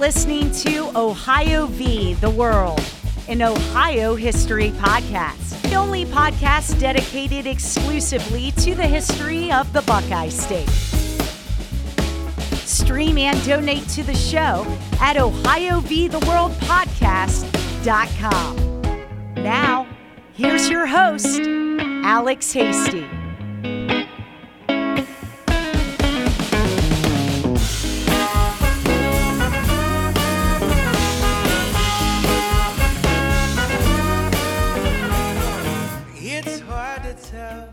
listening to Ohio v. the World, an Ohio history podcast. The only podcast dedicated exclusively to the history of the Buckeye State. Stream and donate to the show at OhioVTheWorldPodcast.com. Now, here's your host, Alex Hasty.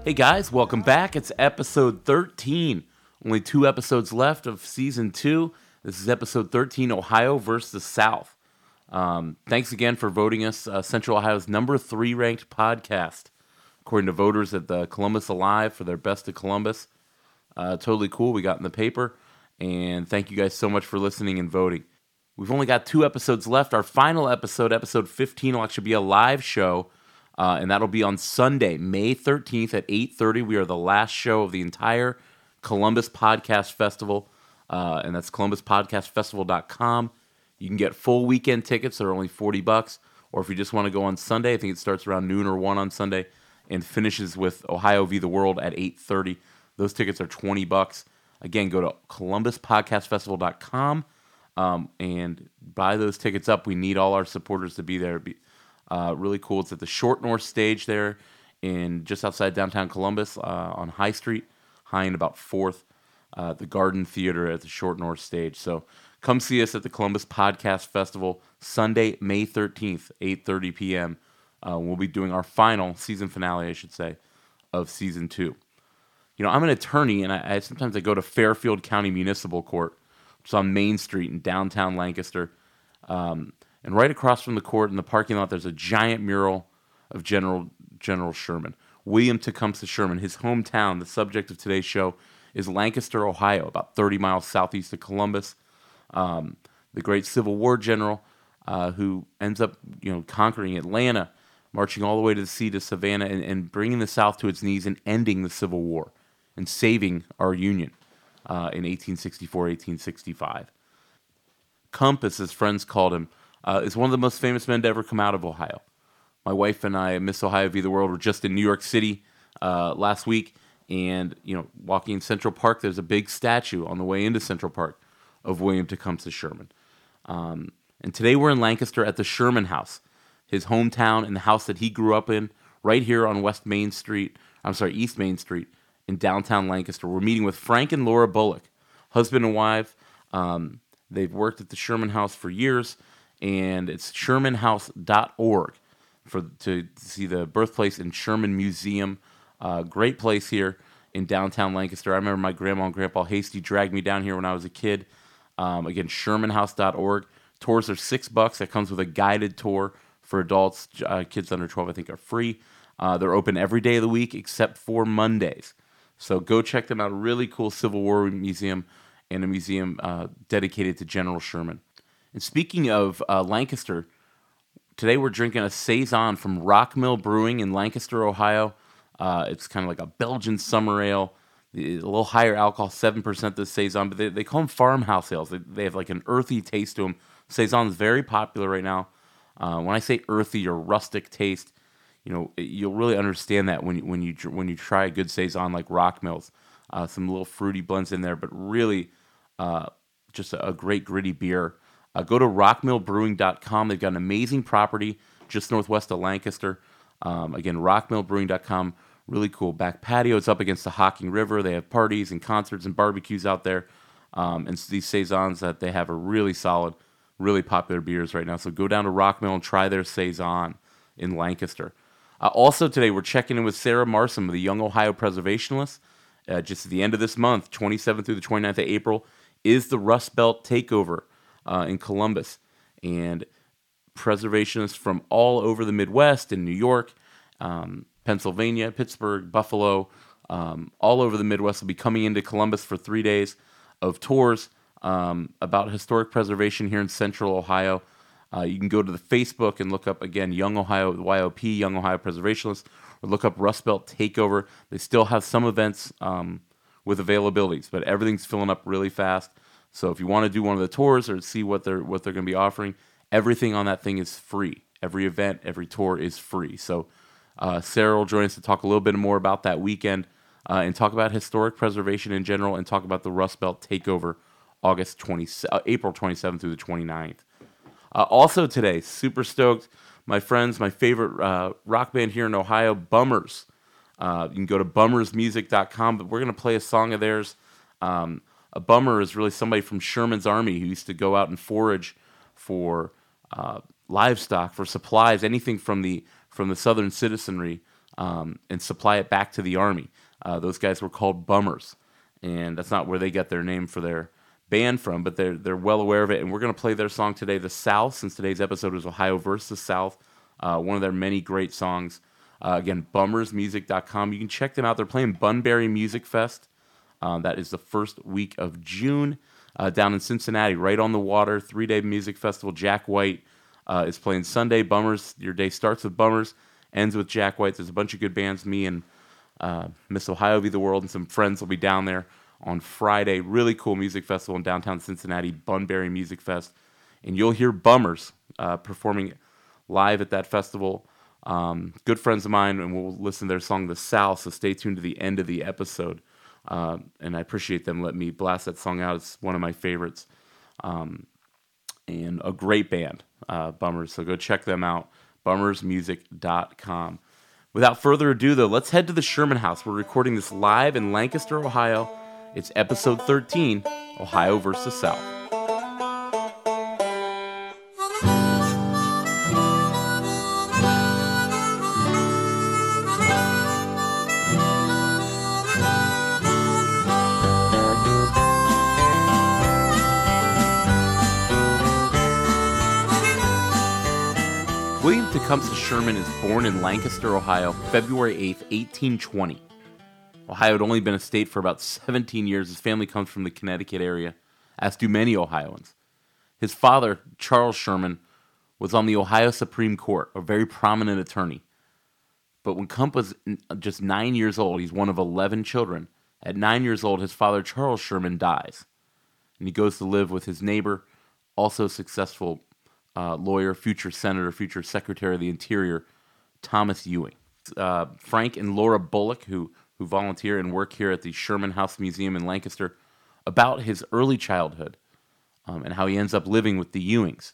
Hey guys, welcome back. It's episode 13. Only two episodes left of season two. This is episode 13 Ohio versus the South. Um, thanks again for voting us uh, Central Ohio's number three ranked podcast, according to voters at the Columbus Alive for their best of Columbus. Uh, totally cool. We got in the paper. And thank you guys so much for listening and voting. We've only got two episodes left. Our final episode, episode 15, will actually be a live show uh, and that'll be on Sunday, May 13th at 8:30. We are the last show of the entire Columbus Podcast Festival, uh, and that's ColumbusPodcastFestival.com. You can get full weekend tickets; they're only 40 bucks. Or if you just want to go on Sunday, I think it starts around noon or one on Sunday, and finishes with Ohio v. the World at 8:30. Those tickets are 20 bucks. Again, go to ColumbusPodcastFestival.com um, and buy those tickets up. We need all our supporters to be there. Be, uh, really cool. It's at the Short North Stage there, in just outside downtown Columbus uh, on High Street, high and about Fourth. Uh, the Garden Theater at the Short North Stage. So come see us at the Columbus Podcast Festival Sunday, May thirteenth, eight thirty p.m. Uh, we'll be doing our final season finale, I should say, of season two. You know, I'm an attorney, and I, I sometimes I go to Fairfield County Municipal Court, which is on Main Street in downtown Lancaster. Um, and right across from the court in the parking lot, there's a giant mural of General General Sherman. William Tecumseh Sherman, his hometown, the subject of today's show, is Lancaster, Ohio, about 30 miles southeast of Columbus. Um, the great Civil War general uh, who ends up, you know, conquering Atlanta, marching all the way to the sea to Savannah, and, and, bringing the South to its knees and ending the Civil War and saving our Union uh, in 1864, 1865. Cump, as friends called him, uh, is one of the most famous men to ever come out of Ohio. My wife and I, Miss Ohio v. the World, were just in New York City uh, last week, and you know, walking in Central Park, there's a big statue on the way into Central Park of William Tecumseh Sherman. Um, and today we're in Lancaster at the Sherman House, his hometown and the house that he grew up in, right here on West Main Street. I'm sorry, East Main Street in downtown Lancaster. We're meeting with Frank and Laura Bullock, husband and wife. Um, they've worked at the Sherman House for years and it's shermanhouse.org for to see the birthplace and Sherman Museum. Uh, great place here in downtown Lancaster. I remember my grandma and grandpa Hasty dragged me down here when I was a kid. Um, again, shermanhouse.org. Tours are six bucks. That comes with a guided tour for adults. Uh, kids under 12, I think, are free. Uh, they're open every day of the week except for Mondays. So go check them out. A really cool Civil War museum and a museum uh, dedicated to General Sherman. And speaking of uh, Lancaster, today we're drinking a saison from Rockmill Brewing in Lancaster, Ohio. Uh, it's kind of like a Belgian summer ale, a little higher alcohol, seven percent. This saison, but they, they call them farmhouse ales. They, they have like an earthy taste to them. Saison is very popular right now. Uh, when I say earthy or rustic taste, you know you'll really understand that when you, when you when you try a good saison like Rockmills. Uh, some little fruity blends in there, but really uh, just a, a, great gritty beer. Uh, go to rockmillbrewing.com. They've got an amazing property just northwest of Lancaster. Um, again, rockmillbrewing.com. Really cool back patio. It's up against the Hocking River. They have parties and concerts and barbecues out there. Um, and these saisons that they have are really solid, really popular beers right now. So go down to Rockmill and try their saison in Lancaster. Uh, also today, we're checking in with Sarah Marsom of the Young Ohio Preservationists. Uh, just at the end of this month, 27th through the 29th of April, is the Rust Belt Takeover uh, in Columbus. And preservationists from all over the Midwest in New York, um, Pennsylvania, Pittsburgh, Buffalo, um, all over the Midwest will be coming into Columbus for three days of tours um, about historic preservation here in central Ohio. Uh, you can go to the Facebook and look up again Young Ohio YOP, Young Ohio Preservationists, or look up Rust Belt Takeover. They still have some events um, with availabilities, but everything's filling up really fast. So if you want to do one of the tours or see what they're what they're going to be offering, everything on that thing is free. Every event, every tour is free. So uh, Sarah will join us to talk a little bit more about that weekend uh, and talk about historic preservation in general and talk about the Rust Belt takeover August 20, uh, April 27th through the 29th. Uh, also today, super stoked. My friends, my favorite uh, rock band here in Ohio, Bummers. Uh, you can go to bummersmusic.com, but we're going to play a song of theirs. Um, a bummer is really somebody from Sherman's army who used to go out and forage for uh, livestock, for supplies, anything from the from the southern citizenry, um, and supply it back to the army. Uh, those guys were called bummers, and that's not where they get their name for their band from, but they're they're well aware of it. And we're going to play their song today, "The South," since today's episode is Ohio versus South. Uh, one of their many great songs. Uh, again, bummersmusic.com. You can check them out. They're playing Bunbury Music Fest. Um, that is the first week of June uh, down in Cincinnati, right on the water. Three day music festival. Jack White uh, is playing Sunday. Bummers. Your day starts with Bummers, ends with Jack White. There's a bunch of good bands. Me and uh, Miss Ohio v. the World and some friends will be down there on Friday. Really cool music festival in downtown Cincinnati, Bunbury Music Fest. And you'll hear Bummers uh, performing live at that festival. Um, good friends of mine, and we'll listen to their song, The South. So stay tuned to the end of the episode. Uh, and I appreciate them letting me blast that song out. It's one of my favorites. Um, and a great band, uh, Bummers. So go check them out, bummersmusic.com. Without further ado, though, let's head to the Sherman House. We're recording this live in Lancaster, Ohio. It's episode 13 Ohio versus South. Tecumseh Sherman is born in Lancaster, Ohio, February 8, 1820. Ohio had only been a state for about 17 years. His family comes from the Connecticut area, as do many Ohioans. His father, Charles Sherman, was on the Ohio Supreme Court, a very prominent attorney. But when Cump was just nine years old, he's one of 11 children. At nine years old, his father, Charles Sherman, dies. And he goes to live with his neighbor, also successful uh, lawyer, future senator, future secretary of the Interior, Thomas Ewing. Uh, Frank and Laura Bullock, who who volunteer and work here at the Sherman House Museum in Lancaster, about his early childhood um, and how he ends up living with the Ewings.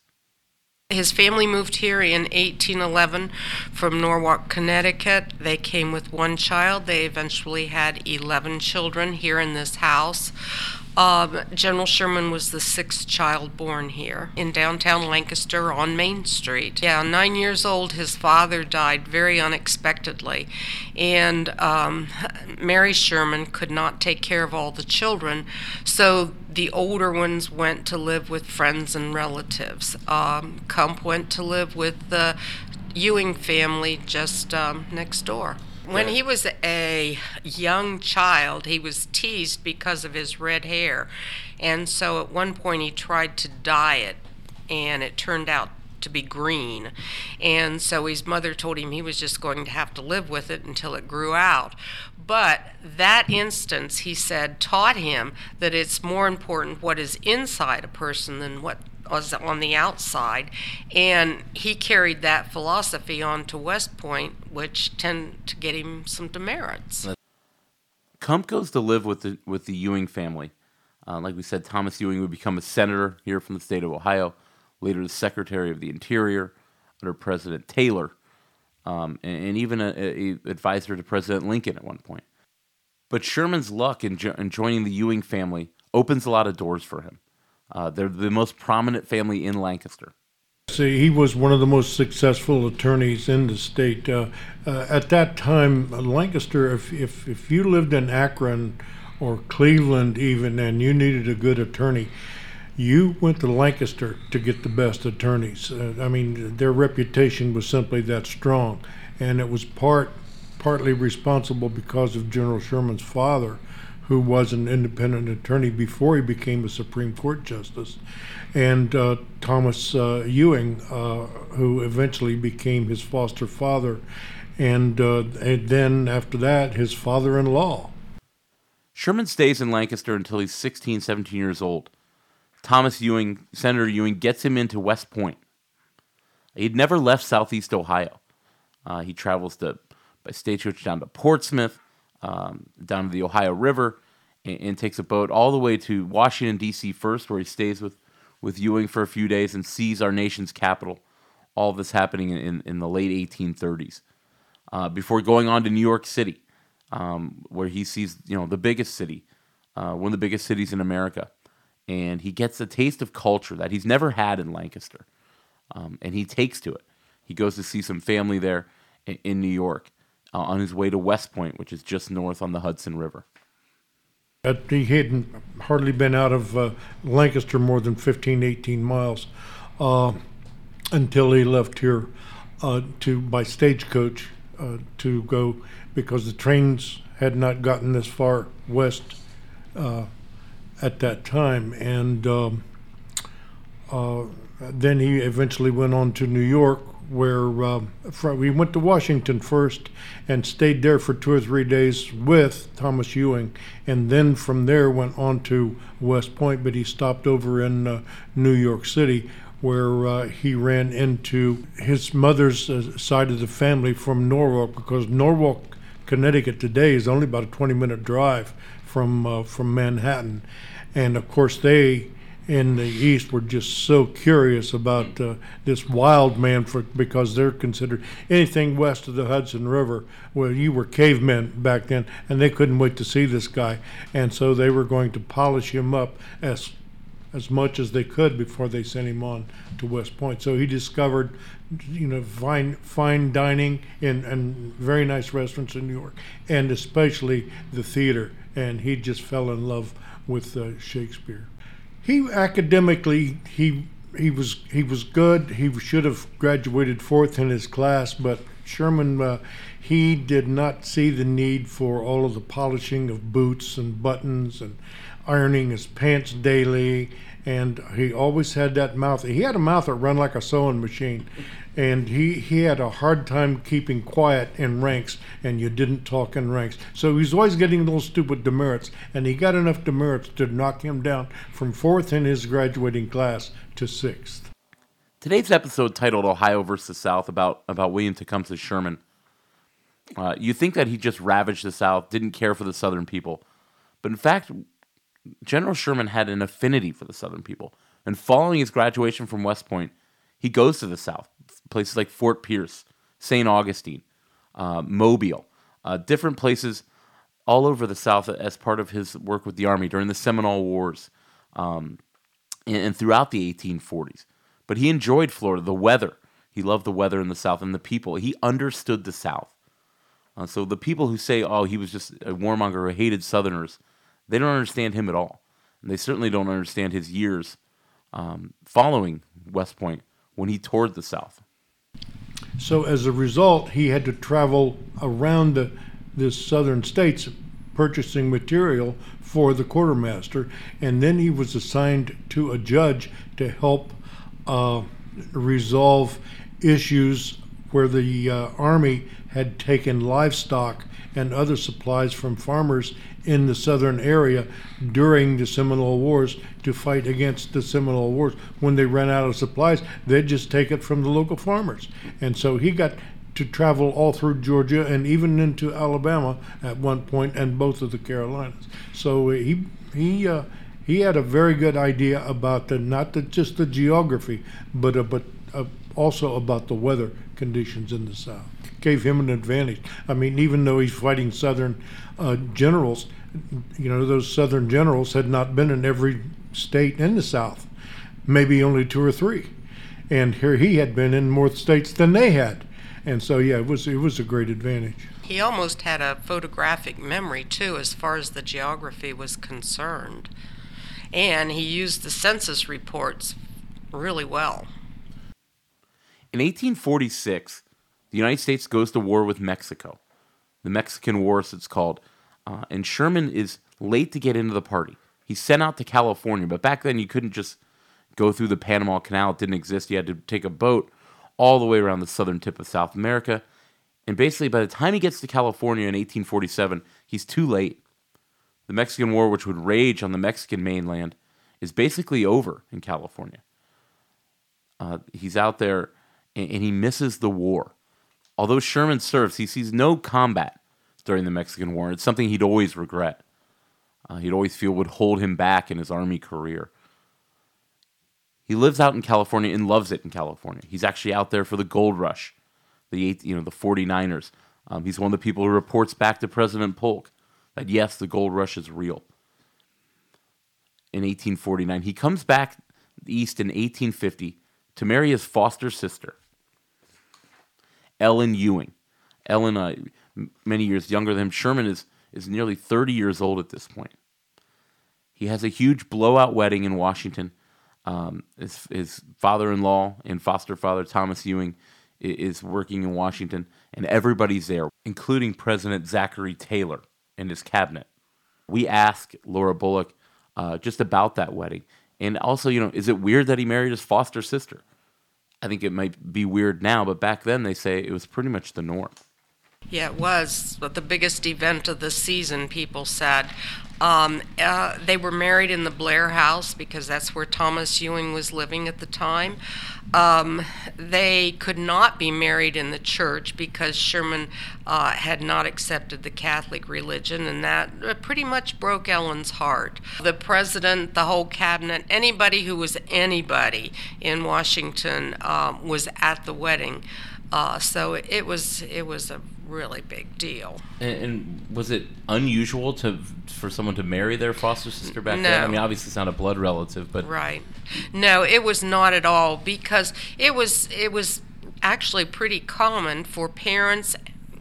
His family moved here in 1811 from Norwalk, Connecticut. They came with one child. They eventually had 11 children here in this house. Um, General Sherman was the sixth child born here in downtown Lancaster on Main Street. Yeah, nine years old, his father died very unexpectedly. And um, Mary Sherman could not take care of all the children, so the older ones went to live with friends and relatives. Um, Cump went to live with the Ewing family just um, next door. When he was a young child, he was teased because of his red hair. And so at one point he tried to dye it, and it turned out to be green. And so his mother told him he was just going to have to live with it until it grew out. But that instance, he said, taught him that it's more important what is inside a person than what was on the outside. And he carried that philosophy on to West Point, which tended to get him some demerits. Cump goes to live with the with the Ewing family. Uh, like we said, Thomas Ewing would become a senator here from the state of Ohio, later the Secretary of the Interior under President Taylor, um, and, and, even an advisor to President Lincoln at one point. But Sherman's luck in, jo- in joining the Ewing family opens a lot of doors for him. Uh, they're the most prominent family in Lancaster. See, he was one of the most successful attorneys in the state. Uh, uh, at that time, Lancaster, if, if, if you lived in Akron or Cleveland even and you needed a good attorney, you went to Lancaster to get the best attorneys. Uh, I mean, their reputation was simply that strong, and it was part partly responsible because of General Sherman's father, who was an independent attorney before he became a Supreme Court justice, and uh, Thomas uh, Ewing, uh, who eventually became his foster father, and, uh, and then after that, his father in law. Sherman stays in Lancaster until he's 16, 17 years old. Thomas Ewing, Senator Ewing, gets him into West Point. He'd never left Southeast Ohio. Uh, he travels to by stagecoach down to Portsmouth, um, down to the Ohio River, and, and, takes a boat all the way to Washington D.C. first, where he stays with with Ewing for a few days and sees our nation's capital. All of this happening in, in the late 1830s, uh, before going on to New York City, um, where he sees you know the biggest city, uh, one of the biggest cities in America, and he gets a taste of culture that he's never had in Lancaster, um, and he takes to it. He goes to see some family there in, in New York uh, on his way to West Point, which is just north on the Hudson River. he hadn't hardly been out of uh, Lancaster more than 15, 18 miles uh, until he left here uh, to by stagecoach uh, to go because the trains had not gotten this far west uh, at that time, and um, then he eventually went on to New York, where uh, we went to Washington first and stayed there for two or three days with Thomas Ewing, and then from there went on to West Point. But he stopped over in uh, New York City, where uh, he ran into his mother's uh, side of the family from Norwalk, because Norwalk, Connecticut today is only about a 20-minute drive from uh, from Manhattan, and of course they in the East were just so curious about uh, this wild man for because they're considered anything west of the Hudson River. Well, you were cavemen back then, and they couldn't wait to see this guy, and so they were going to polish him up as as much as they could before they sent him on to West Point. So he discovered, you know, fine fine dining in and very nice restaurants in New York, and especially the theater, and he just fell in love with uh, Shakespeare he academically he he was he was good. He should have graduated fourth in his class, but Sherman uh, he did not see the need for all of the polishing of boots and buttons and ironing his pants daily. And he always had that mouth. He had a mouth that run like a sewing machine and he, he had a hard time keeping quiet in ranks, and you didn't talk in ranks. So he's always getting those stupid demerits, and he got enough demerits to knock him down from fourth in his graduating class to sixth. Today's episode, titled "Ohio versus South," about about William Tecumseh Sherman. Uh, you think that he just ravaged the South, didn't care for the Southern people, but in fact, General Sherman had an affinity for the Southern people. And following his graduation from West Point, he goes to the South, places like Fort Pierce, St. Augustine, uh, Mobile, uh, different places all over the South as part of his work with the Army during the Seminole Wars um, and, and, throughout the 1840s. But he enjoyed Florida, the weather. He loved the weather in the South and the people. He understood the South. Uh, so the people who say, oh, he was just a warmonger who hated Southerners, they don't understand him at all. And they certainly don't understand his years um, following West Point when he toured the South. So as a result, he had to travel around the, the southern states purchasing material for the quartermaster, and then he was assigned to a judge to help uh, resolve issues where the uh, army had taken livestock and other supplies from farmers in the southern area during the Seminole Wars to fight against the Seminole Wars. When they ran out of supplies, they'd just take it from the local farmers. And so he got to travel all through Georgia and even into Alabama at one point, and both of the Carolinas. So he he uh, he had a very good idea about the not the, just the geography, but uh, but uh, also about the weather conditions in the South. Gave him an advantage. I mean, even though he's fighting Southern uh, generals, you know, those Southern generals had not been in every state in the South, maybe only two or three, and here he had been in more states than they had, and so yeah, it was it was a great advantage. He almost had a photographic memory too, as far as the geography was concerned, and he used the census reports really well. In 1846, the United States goes to war with Mexico. The Mexican War, as it's called. Uh, and Sherman is late to get into the party. He's sent out to California, but back then you couldn't just go through the Panama Canal. It didn't exist. You had to take a boat all the way around the southern tip of South America. And basically, by the time he gets to California in 1847, he's too late. The Mexican War, which would rage on the Mexican mainland, is basically over in California. Uh, he's out there and, and he misses the war. Although Sherman serves, he sees no combat during the Mexican War. It's something he'd always regret. Uh, he'd always feel would hold him back in his army career. He lives out in California and loves it in California. He's actually out there for the gold rush, the eight, you know, the 49ers. Um, he's one of the people who reports back to President Polk that yes, the gold rush is real. In 1849, he comes back east in 1850 to marry his foster sister, Ellen Ewing. Ellen, uh, many years younger than him, Sherman is is nearly 30 years old at this point. He has a huge blowout wedding in Washington. Um, his, his father-in-law and foster father Thomas Ewing is working in Washington, and everybody's there, including President Zachary Taylor and his cabinet. We ask Laura Bullock uh, just about that wedding, and also, you know, is it weird that he married his foster sister? I think it might be weird now, but back then they say it was pretty much the norm. Yeah, it was the biggest event of the season, people said. Um, uh, they were married in the Blair house because that's where Thomas Ewing was living at the time. Um, they could not be married in the church because Sherman uh, had not accepted the Catholic religion, and that uh, pretty much broke Ellen's heart. The president, the whole cabinet, anybody who was anybody in Washington um, was at the wedding. Uh, so it was it was a really big deal. And, and, was it unusual to for someone to marry their foster sister back no. then? I mean, obviously it's not a blood relative, but right. No, it was not at all because it was it was actually pretty common for parents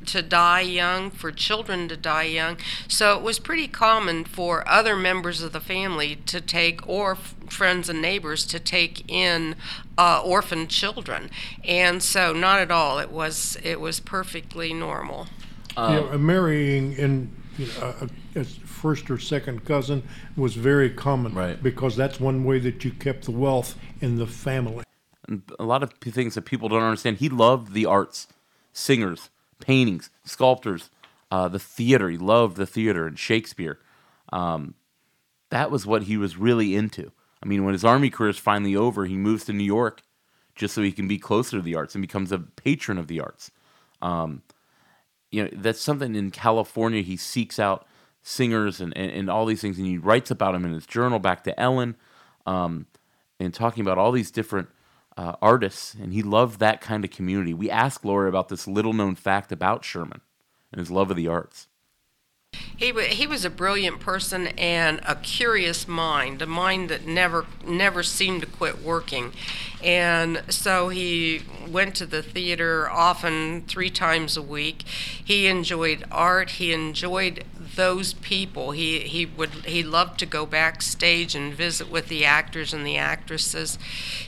to die young, for children to die young. So it was pretty common for other members of the family to take, or f- friends and neighbors to take in uh, orphan children. And so not at all. It was it was perfectly normal. Um, yeah, marrying in you know, a, a, first or second cousin was very common, right? Because that's one way that you kept the wealth in the family. And a lot of things that people don't understand. He loved the arts, singers, paintings, sculptors, uh, the theater. He loved the theater and Shakespeare. Um, that was what he was really into. I mean, when his army career is finally over, he moves to New York just so he can be closer to the arts and becomes a patron of the arts. Um, you know, that's something in California. He seeks out singers and, and, and, all these things, and he writes about them in his journal back to Ellen, um, and talking about all these different uh, artists, and he loved that kind of community. We asked Laura about this little known fact about Sherman and his love of the arts. He, he was a brilliant person and a curious mind, a mind that never never seemed to quit working. And so he went to the theater often three times a week. He enjoyed art. He enjoyed those people. He he would he loved to go backstage and visit with the actors and the actresses.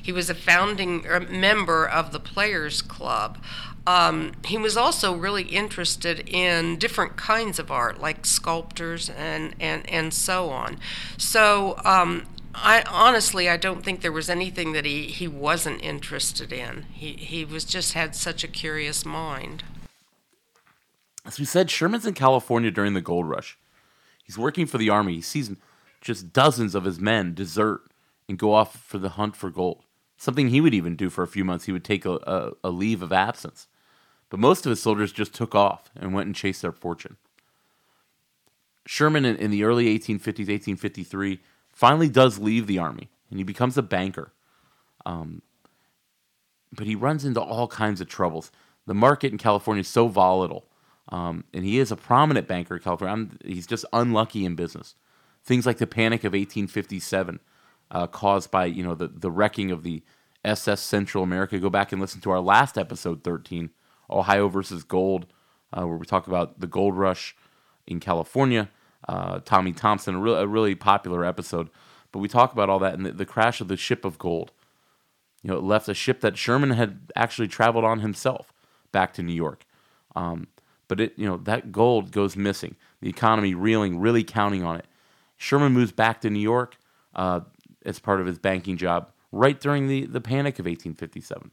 He was a founding er, member of the Players Club. Um, he was also really interested in different kinds of art, like sculptors and and and so on. So. Um, I honestly, I don't think there was anything that he, he wasn't interested in. He he was just had such a curious mind. As we said, Sherman's in California during the gold rush. He's working for the army. He sees just dozens of his men desert and go off for the hunt for gold. Something he would even do for a few months. He would take a, a, a leave of absence. But most of his soldiers just took off and went and chased their fortune. Sherman, in, in the early 1850s, 1853, finally does leave the army and he becomes a banker. Um, but he runs into all kinds of troubles. The market in California is so volatile um, and he is a prominent banker in California. I'm, he's just unlucky in business. Things like the Panic of 1857, uh, caused by you know the the wrecking of the SS Central America. Go back and listen to our last episode 13, Ohio versus Gold, uh, where we talk about the gold rush in California. Uh, Tommy Thompson, a, re- a, really popular episode. But we talk about all that and the, the crash of the ship of gold. You know, it left a ship that Sherman had actually traveled on himself back to New York. Um, but it, you know, that gold goes missing. The economy reeling, really counting on it. Sherman moves back to New York uh, as part of his banking job right during the, the panic of 1857.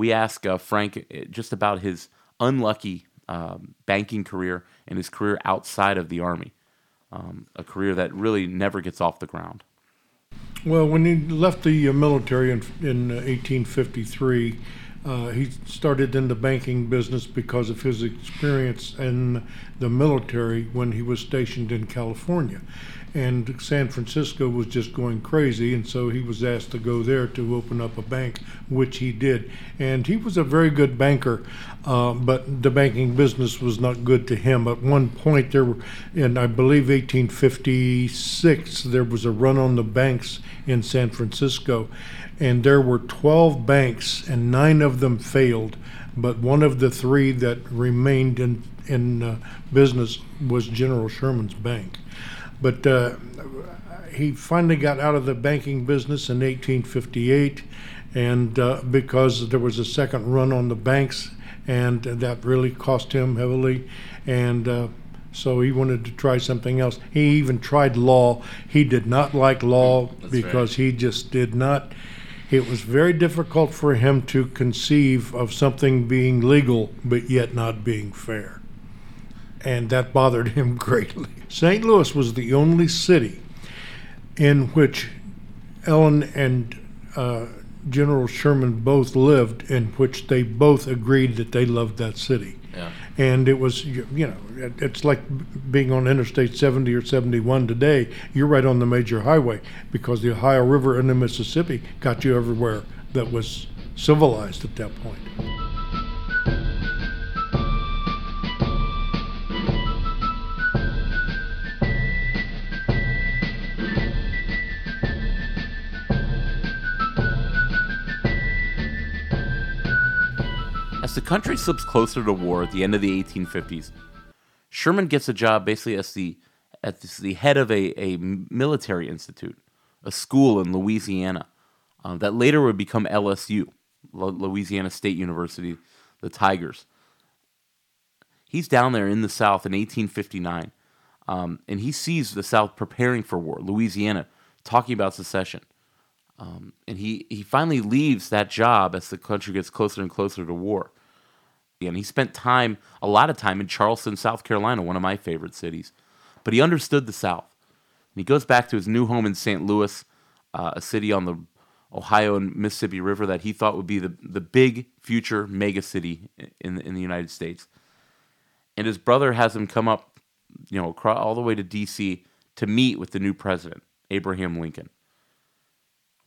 We ask uh, Frank uh, just about his unlucky um, banking career and his career outside of the Army, um, a career that really never gets off the ground. Well, when he left the uh, military in, in uh, 1853, uh, he started in the banking business because of his experience in the military when he was stationed in California. And San Francisco was just going crazy, and so he was asked to go there to open up a bank, which he did. And he was a very good banker, uh, but the banking business was not good to him. At one point, there were, in I believe 1856, there was a run on the banks in San Francisco, and there were 12 banks, and nine of them failed. But one of the three that remained in in uh, business was General Sherman's bank. But uh, he finally got out of the banking business in 1858, and uh, because there was a second run on the banks, and that really cost him heavily, and uh, so he wanted to try something else. He even tried law. He did not like law That's because he just did not. It was very difficult for him to conceive of something being legal but yet not being fair. And that bothered him greatly. St. Louis was the only city in which Ellen and uh, General Sherman both lived, in which they both agreed that they loved that city. Yeah. And it was, you you know, it's like being on Interstate 70 or 71 today. You're right on the major highway because the Ohio River and the Mississippi got you everywhere that was civilized at that point. As the country slips closer to war at the end of the 1850s, Sherman gets a job basically as the at the- head of a, a military institute, a school in Louisiana uh, that later would become LSU, Louisiana State University, the Tigers. He's down there in the South in 1859, um, and he sees the South preparing for war, Louisiana talking about secession and he, he finally leaves that job as the country gets closer and closer to war. And he spent time, a lot of time in Charleston, South Carolina, one of my favorite cities. But he understood the South. And he goes back to his new home in St. Louis, uh, a city on the Ohio and Mississippi River that he thought would be the, the big future mega city in, in the United States. And his brother has him come up, you know, across, all the way to D.C. to meet with the new president, Abraham Lincoln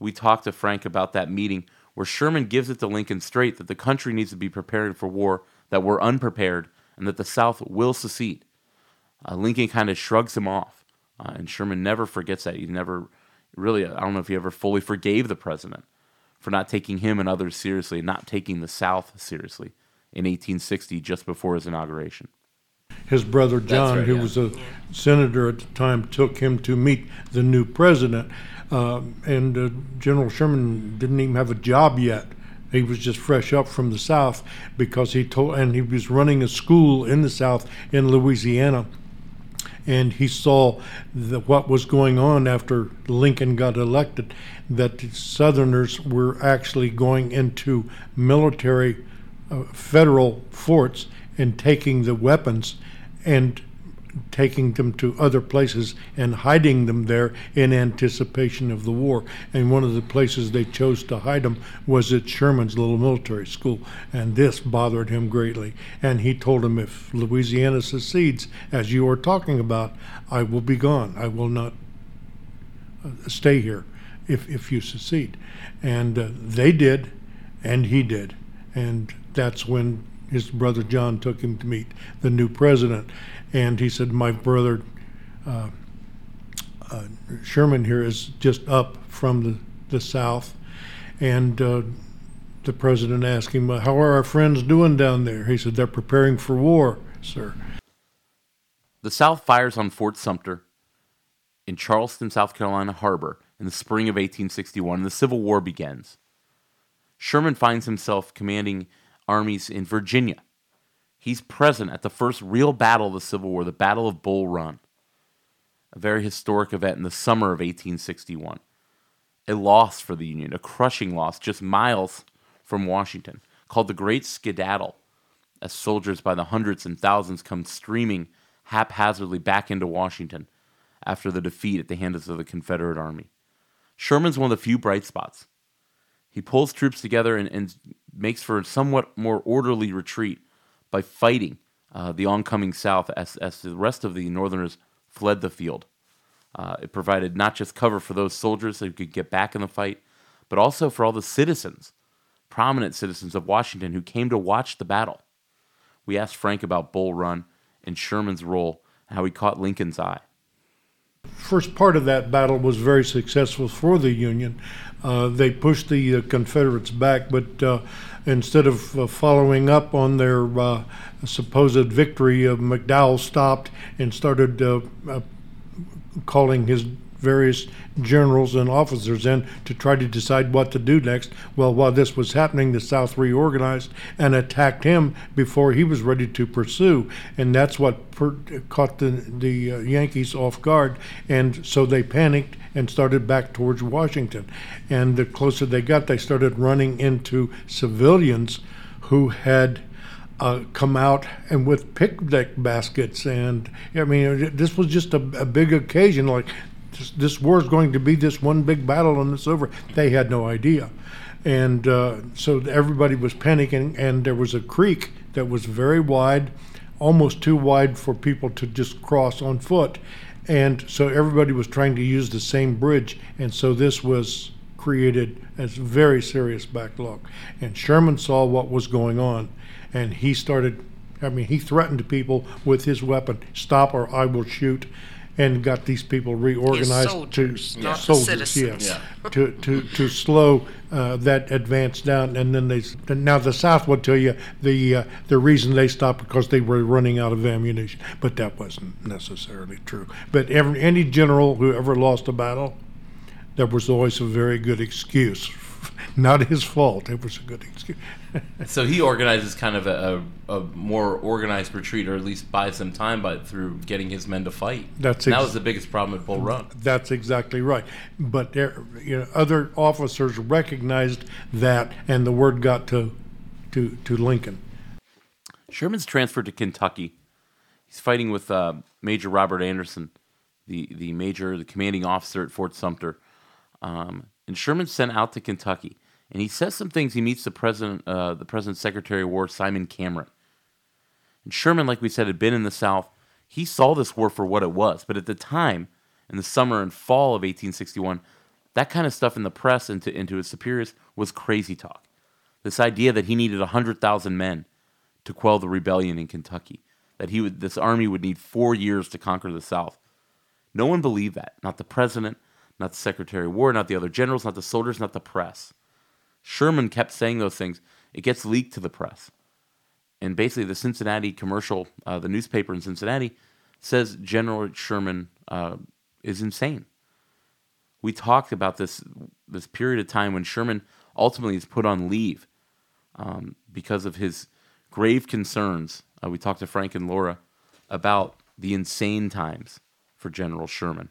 we talked to Frank about that meeting where Sherman gives it to Lincoln straight that the country needs to be preparing for war, that we're unprepared, and that the South will secede. Uh, Lincoln kind of shrugs him off, uh, and Sherman never forgets that. He never really, I don't know if he ever fully forgave the president for not taking him and others seriously, not taking the South seriously in 1860, just before his inauguration. His brother John, right, who yeah. was a senator at the time, took him to meet the new president. Um, and uh, General Sherman didn't even have a job yet. He was just fresh up from the South because he told, and he was running a school in the South in Louisiana. And he saw the, what was going on after Lincoln got elected, that the Southerners were actually going into military uh, federal forts and taking the weapons and taking them to other places and hiding them there in anticipation of the war. And one of the places they chose to hide them was at Sherman's little military school. And this bothered him greatly. And he told him, if Louisiana secedes, as you are talking about, I will be gone. I will not uh, stay here if, if you secede. And uh, they did, and he did. And that's when his brother John took him to meet the new president. And he said, My brother uh, uh, Sherman here is just up from the, the South. And uh, the president asked him, How are our friends doing down there? He said, They're preparing for war, sir. The South fires on Fort Sumter in Charleston, South Carolina harbor in the spring of 1861, and the Civil War begins. Sherman finds himself commanding armies in Virginia. He's present at the first real battle of the Civil War, the Battle of Bull Run, a very historic event in the summer of 1861. A loss for the Union, a crushing loss just miles from Washington, called the Great Skedaddle, as soldiers by the hundreds and thousands come streaming haphazardly back into Washington after the defeat at the hands of the Confederate Army. Sherman's one of the few bright spots. He pulls troops together and, and makes for a somewhat more orderly retreat by fighting uh, the oncoming South as, as the rest of the Northerners fled the field. Uh, it provided not just cover for those soldiers who could get back in the fight, but also for all the citizens, prominent citizens of Washington who came to watch the battle. We asked Frank about Bull Run and Sherman's role and how he caught Lincoln's eye. First part of that battle was very successful for the Union. Uh, they pushed the uh, Confederates back, but uh, instead of uh, following up on their uh, supposed victory, McDowell stopped and started calling his various generals and officers in to try to decide what to do next. Well, while this was happening, the South reorganized and attacked him before he was ready to pursue, and that's what per- caught the the uh, Yankees off guard, and so they panicked and started back towards Washington. And the closer they got, they started running into civilians who had. Uh, come out and with picnic baskets and I mean this was just a, a big occasion like this, this war is going to be this one big battle and it's over. They had no idea. And uh, so everybody was panicking, and there was a creek that was very wide, almost too wide for people to just cross on foot. And so everybody was trying to use the same bridge, and so this was created as very serious backlog. And Sherman saw what was going on, and he started. I mean, he threatened people with his weapon: "Stop, or I will shoot." And got these people reorganized soldiers, to not soldiers, citizens. yes, to to to slow uh, that advance down. And then they now the South will tell you the uh, the reason they stopped because they were running out of ammunition, but that wasn't necessarily true. But every, any general who ever lost a battle, there was always a very good excuse. Not his fault. It was a good excuse. So he organizes kind of a, a, a more organized retreat, or at least buys some time by through getting his men to fight. That's And that was the biggest problem at Bull Run. That's exactly right. But there, you know, other officers recognized that, and the word got to to to Lincoln. Sherman's transferred to Kentucky. He's fighting with uh, Major Robert Anderson, the the major, the commanding officer at Fort Sumter. Um, and Sherman's sent out to Kentucky, and he says some things. He meets the president, uh, the president's Secretary of War, Simon Cameron. And Sherman, like we said, had been in the South. He saw this war for what it was, but at the time, in the summer and fall of 1861, that kind of stuff in the press and to, into his superiors was crazy talk. This idea that he needed 100,000 men to quell the rebellion in Kentucky, that he would, this army would need four years to conquer the South. No one believed that. Not the president, not the Secretary of War, not the other generals, not the soldiers, not the press. Sherman kept saying those things. It gets leaked to the press. And basically, the Cincinnati commercial, uh, the newspaper in Cincinnati, says General Sherman uh, is insane. We talked about this this period of time when Sherman ultimately is put on leave um, because of his grave concerns. Uh, we talked to Frank and Laura about the insane times for General Sherman.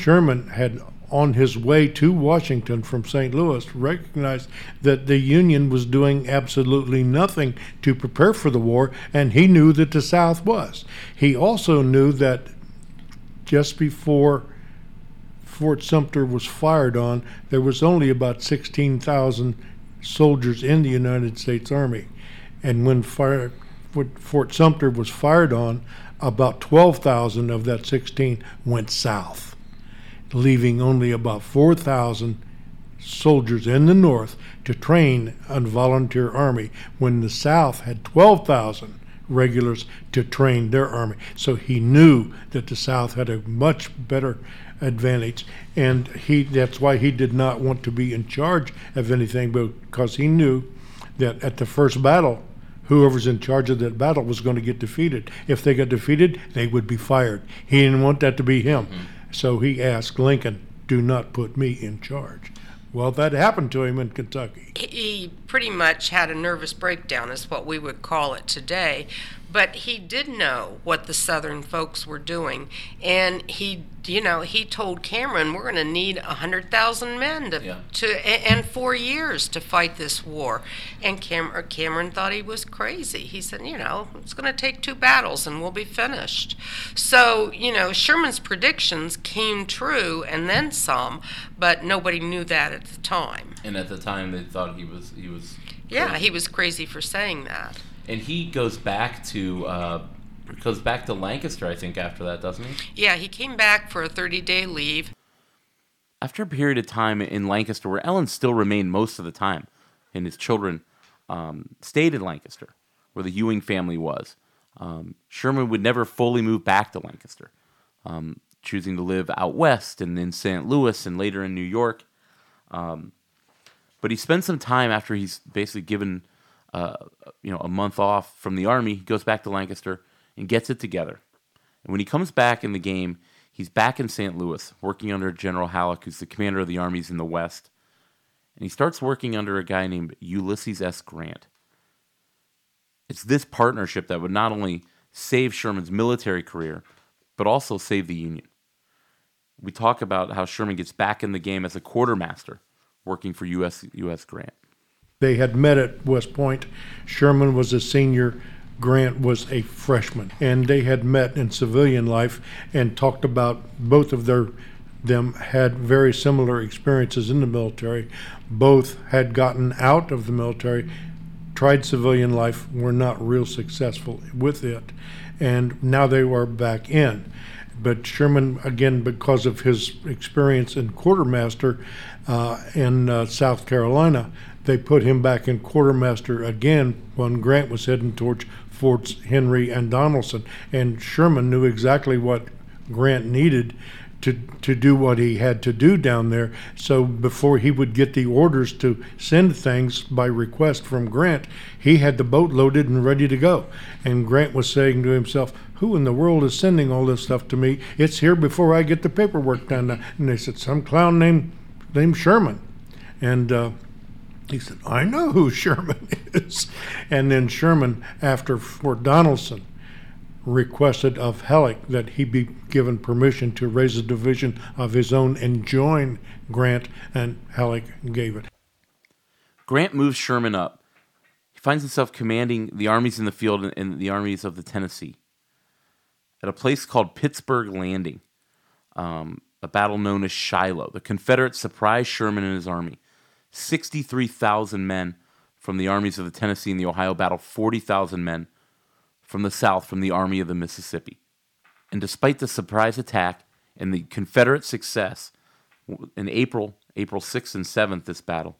Sherman had, on his way to Washington from St. Louis, recognized that the Union was doing absolutely nothing to prepare for the war, and he knew that the South was. He also knew that just before Fort Sumter was fired on, there was only about 16,000 soldiers in the United States Army. And when fire, Fort Sumter was fired on, about 12,000 of that 16 went south, leaving only about 4,000 soldiers in the North to train a volunteer army when the South had 12,000 regulars to train their army. So he knew that the South had a much better advantage, and he that's why he did not want to be in charge of anything because he knew that at the first battle, whoever's in charge of that battle was going to get defeated. If they got defeated, they would be fired. He didn't want that to be him. Mm-hmm. So he asked Lincoln, do not put me in charge. Well, that happened to him in Kentucky. he pretty much had a nervous breakdown, is what we would call it today. but he did know what the Southern folks were doing, and he, you know, he told Cameron, "We're going to need a hundred thousand men to, Yeah. to and four years to fight this war." And Cam- Cameron thought he was crazy. He said, "You know, it's going to take two battles, and we'll be finished." So, you know, Sherman's predictions came true, and then some, but nobody knew that at the time. And at the time, they thought he was he was. Yeah, crazy. he was crazy for saying that. and he goes back to uh, goes back to Lancaster, I think, after that, doesn't he? Yeah, he came back for a 30 day leave. After a period of time in Lancaster, where Ellen still remained most of the time, and his children um, stayed in Lancaster, where the Ewing family was. Um, Sherman would never fully move back to Lancaster, um, choosing to live out west and in St. Louis and later in New York. Um, but he spends some time after he's basically given, uh, you know, a month off from the army. He goes back to Lancaster and gets it together. And when he comes back in the game, he's back in St. Louis, working under General Halleck, who's the commander of the armies in the West. And he starts working under a guy named Ulysses S. Grant. It's this partnership that would not only save Sherman's military career, but also save the Union. We talk about how Sherman gets back in the game as a quartermaster, working for U.S. U.S. Grant. They had met at West Point. Sherman was a senior, Grant was a freshman, and they had met in civilian life and talked about both of their them had very similar experiences in the military. Both had gotten out of the military, tried civilian life, were not real successful with it, and now they were back in. But Sherman, again, because of his experience in quartermaster uh, in uh, South Carolina, they put him back in quartermaster again when Grant was heading towards Forts Henry and Donelson. And Sherman knew exactly what Grant needed to to do what he had to do down there. So before he would get the orders to send things by request from Grant, he had the boat loaded and ready to go. And Grant was saying to himself, "Who in the world is sending all this stuff to me? It's here before I get the paperwork done." And they said, "Some clown named named Sherman," and. Uh, he said, I know who Sherman is. And then Sherman, after Fort Donelson, requested of Halleck that he be given permission to raise a division of his own and join Grant, and Halleck gave it. Grant moves Sherman up. He finds himself commanding the armies in the field and the armies of the Tennessee at a place called Pittsburg Landing, um, a battle known as Shiloh. The Confederates surprised Sherman and his army. 63,000 men from the armies of the Tennessee and the Ohio battle, 40,000 men from the South from the Army of the Mississippi. And despite the surprise attack and the Confederate success in April, April 6th and 7th, this battle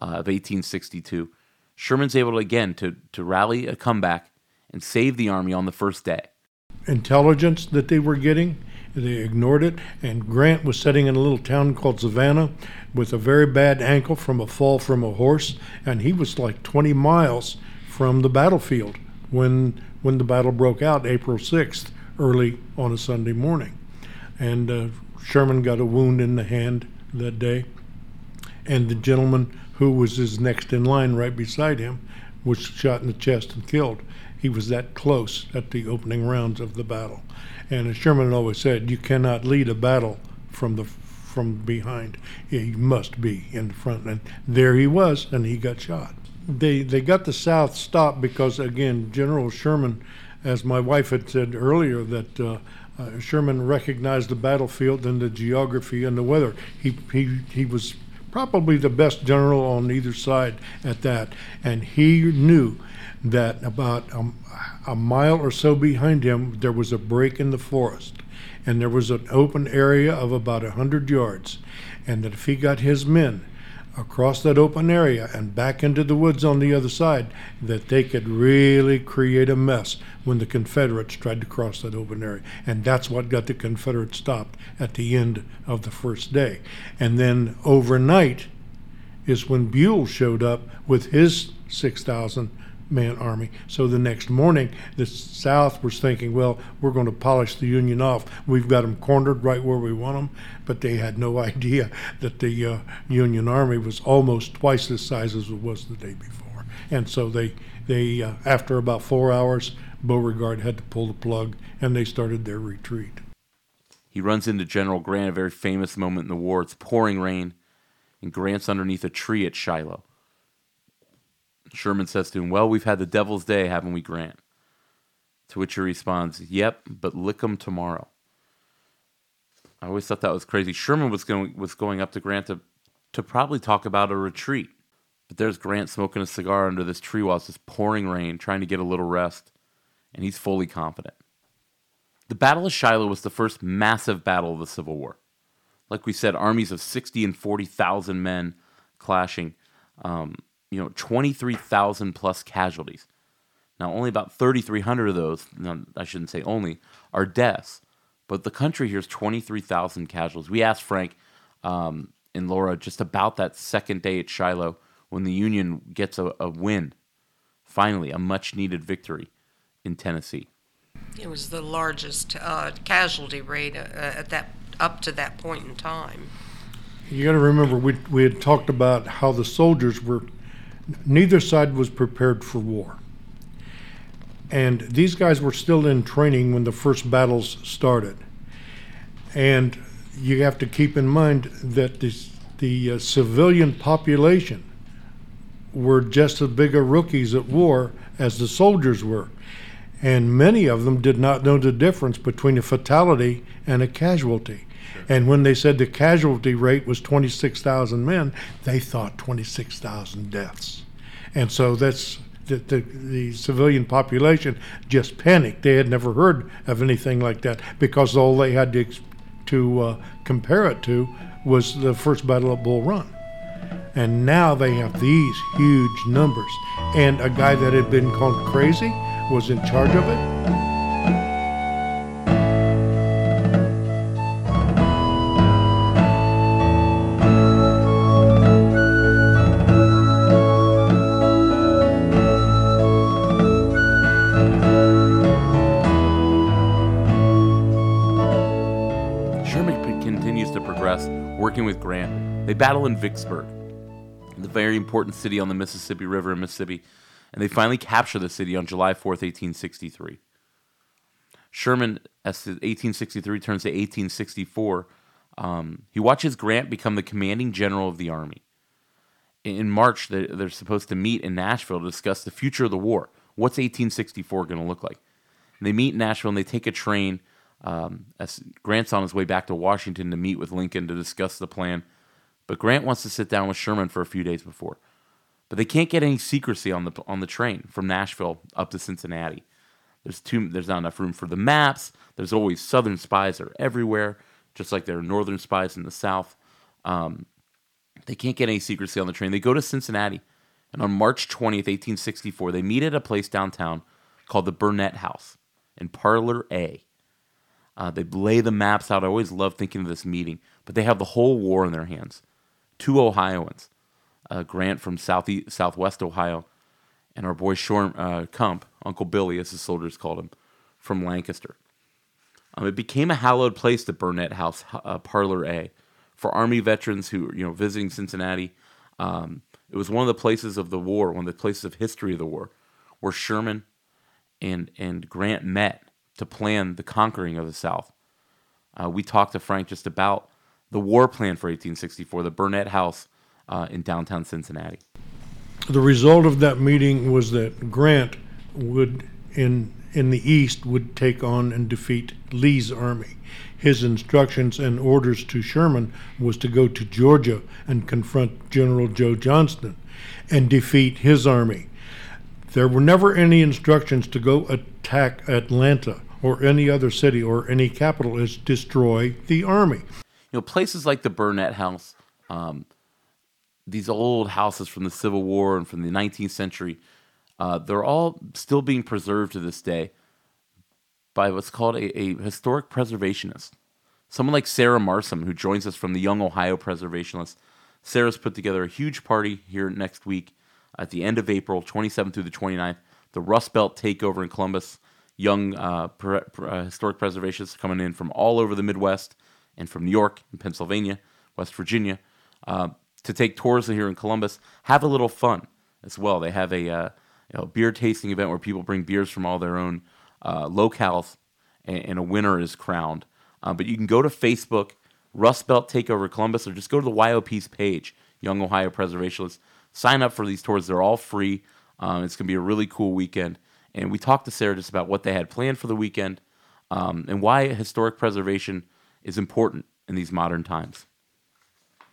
uh, of 1862, Sherman's able to, again to, to rally a comeback and save the army on the first day. Intelligence that they were getting, they ignored it, and Grant was sitting in a little town called Savannah with a very bad ankle from a fall from a horse, and he was like 20 miles from the battlefield when when the battle broke out April 6th, early on a Sunday morning. And uh, Sherman got a wound in the hand that day, and the gentleman who was his next in line right beside him was shot in the chest and killed. He was that close at the opening rounds of the battle. And as Sherman always said, you cannot lead a battle from the from behind. You must be in front. And there he was, and he got shot they they got the South stopped because again, General Sherman, as my wife had said earlier, that uh, uh, Sherman recognized the battlefield and the geography and the weather. He he he was probably the best general on either side at that, and he knew that about um, a mile or so behind him there was a break in the forest, and there was an open area of about a hundred yards, and that if he got his men across that open area and back into the woods on the other side that they could really create a mess when the Confederates tried to cross that open area. And that's what got the Confederates stopped at the end of the first day. And then overnight is when Buell showed up with his 6,000 man army. So the next morning, the South was thinking, well, we're going to polish the Union off. We've got them cornered right where we want them. But they had no idea that the uh, Union army was almost twice the size as it was the day before. And so they, they uh, after about four hours, Beauregard had to pull the plug, and they started their retreat. He runs into General Grant, a very famous moment in the war. It's pouring rain, and Grant's underneath a tree at Shiloh. Sherman says to him, Well, we've had the devil's day, haven't we, Grant? To which he responds, Yep, but lick 'em tomorrow. I always thought that was crazy. Sherman was going was going up to Grant to to probably talk about a retreat. But there's Grant smoking a cigar under this tree while it's just pouring rain, trying to get a little rest, and he's fully confident. The Battle of Shiloh was the first massive battle of the Civil War. Like we said, armies of 60 and 40,000 men clashing, um, you know, 23,000 plus casualties. Now, only about 3,300 of those, no, I shouldn't say only, are deaths. But the country here is 23,000 casualties. We asked Frank um, and Laura just about that second day at Shiloh when the Union gets a, a win, finally, a much needed victory in Tennessee. It was the largest uh, casualty rate uh, at that up to that point in time. You got to remember, we, we had talked about how the soldiers were, neither side was prepared for war. And these guys were still in training when the first battles started. And you have to keep in mind that the, the uh, civilian population were just as big a rookies at war as the soldiers were. And many of them did not know the difference between a fatality and a casualty. And when they said the casualty rate was 26,000 men, they thought 26,000 deaths. And so that's the, the, the, civilian population just panicked. They had never heard of anything like that because all they had to, to uh, compare it to was the first battle of Bull Run. And now they have these huge numbers. And a guy that had been called crazy was in charge of it. They battle in Vicksburg, the very important city on the Mississippi River in Mississippi, and they finally capture the city on July 4th, 1863. Sherman, as 1863 turns to 1864, um, he watches Grant become the commanding general of the army. In March, they're, supposed to meet in Nashville to discuss the future of the war. What's 1864 going to look like? And they meet in Nashville and they take a train um, as Grant's on his way back to Washington to meet with Lincoln to discuss the plan, but Grant wants to sit down with Sherman for a few days before. But they can't get any secrecy on the on the train from Nashville up to Cincinnati. There's too there's not enough room for the maps. There's always Southern spies are everywhere, just like there are Northern spies in the South. Um, they can't get any secrecy on the train. They go to Cincinnati, and on March 20th, 1864, they meet at a place downtown called the Burnet House in Parlor A. Uh, they lay the maps out. I always love thinking of this meeting, but they have the whole war in their hands. Two Ohioans, uh, Grant from southeast, southwest Ohio, and our boy Shorm, uh, Cump, Uncle Billy, as the soldiers called him, from Lancaster. Um, it became a hallowed place, the Burnet House, uh, Parlor A, for Army veterans who you know visiting Cincinnati. Um, it was one of the places of the war, one of the places of history of the war, where Sherman and and Grant met to plan the conquering of the South. Uh, we talked to Frank just about the war plan for 1864, the Burnet House uh, in downtown Cincinnati. The result of that meeting was that Grant would, in in the east, would take on and defeat Lee's army. His instructions and orders to Sherman was to go to Georgia and confront General Joe Johnston and defeat his army. There were never any instructions to go attack Atlanta or any other city or any capital is destroy the army. You know, places like the Burnet House, um, these old houses from the Civil War and from the 19th century, uh, they're all still being preserved to this day by what's called a, a historic preservationist. Someone like Sarah Marsom, who joins us from the Young Ohio Preservationists. Sarah's put together a huge party here next week at the end of April, 27th through the 29th. The Rust Belt takeover in Columbus young uh, per, per, uh, historic preservationists coming in from all over the Midwest and from New York and Pennsylvania, West Virginia, uh, to take tours here in Columbus. Have a little fun as well. They have a uh, you know, beer tasting event where people bring beers from all their own uh, locales, and, and, a winner is crowned. Uh, but you can go to Facebook, Rust Belt Takeover Columbus, or just go to the YOP's page, Young Ohio Preservationists. Sign up for these tours; they're all free. Um, it's going to be a really cool weekend. And we talked to Sarah just about what they had planned for the weekend um, and why historic preservation is important in these modern times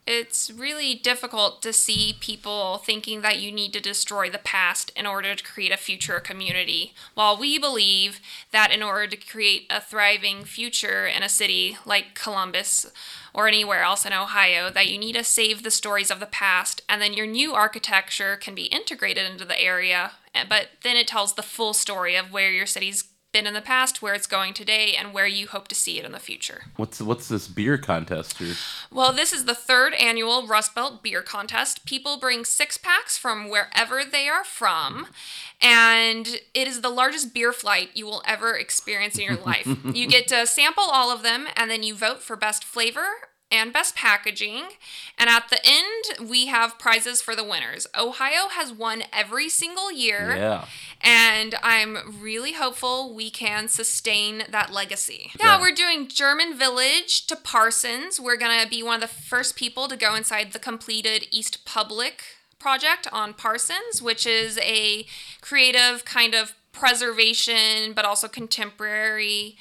it's really difficult to see people thinking that you need to destroy the past in order to create a future community. While we believe that in order to create a thriving future in a city like Columbus or anywhere else in Ohio, that you need to save the stories of the past and then your new architecture can be integrated into the area, eh, but then it tells the full story of where your city's been in the past, where it's going today, and where you hope to see it in the future. What's what's this beer contest here? Well, this is the third annual Rust Belt Beer Contest. People bring six packs from wherever they are from, and it is the largest beer flight you will ever experience in your life. you get to sample all of them, and then you vote for best flavor and best packaging. And at the end, we have prizes for the winners. Ohio has won every single year. Yeah. And I'm really hopeful we can sustain that legacy. Yeah, yeah. we're doing German Village to Parsons. We're going to be one of the first people to go inside the completed East Public project on Parsons, which is a creative kind of preservation but also contemporary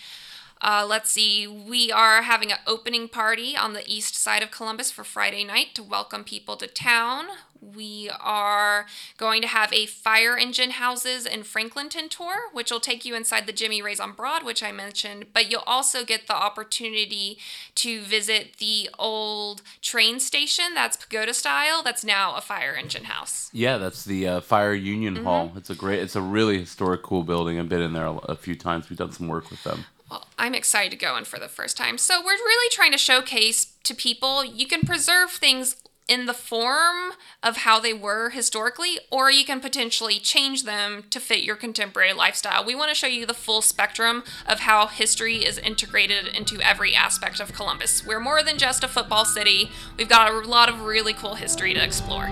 uh, let's see, we are having an opening party on the east side of Columbus for Friday night to welcome people to town. We are going to have a fire engine houses in Franklinton tour, which will take you inside the Jimmy Rays on Broad, which I mentioned, but you'll also get the opportunity to visit the old train station that's pagoda style, that's now a fire engine house. Yeah, that's the uh, Fire Union mm-hmm. Hall. It's a great, it's a really historic, cool building. I've been in there a, a few times. We've done some work with them well, I'm excited to go in for the first time. So we're really trying to showcase to people you can preserve things in the form of how they were historically, or you can potentially change them to fit your contemporary lifestyle. We want to show you the full spectrum of how history is integrated into every aspect of Columbus. We're more than just a football city, we've got a lot of really cool history to explore.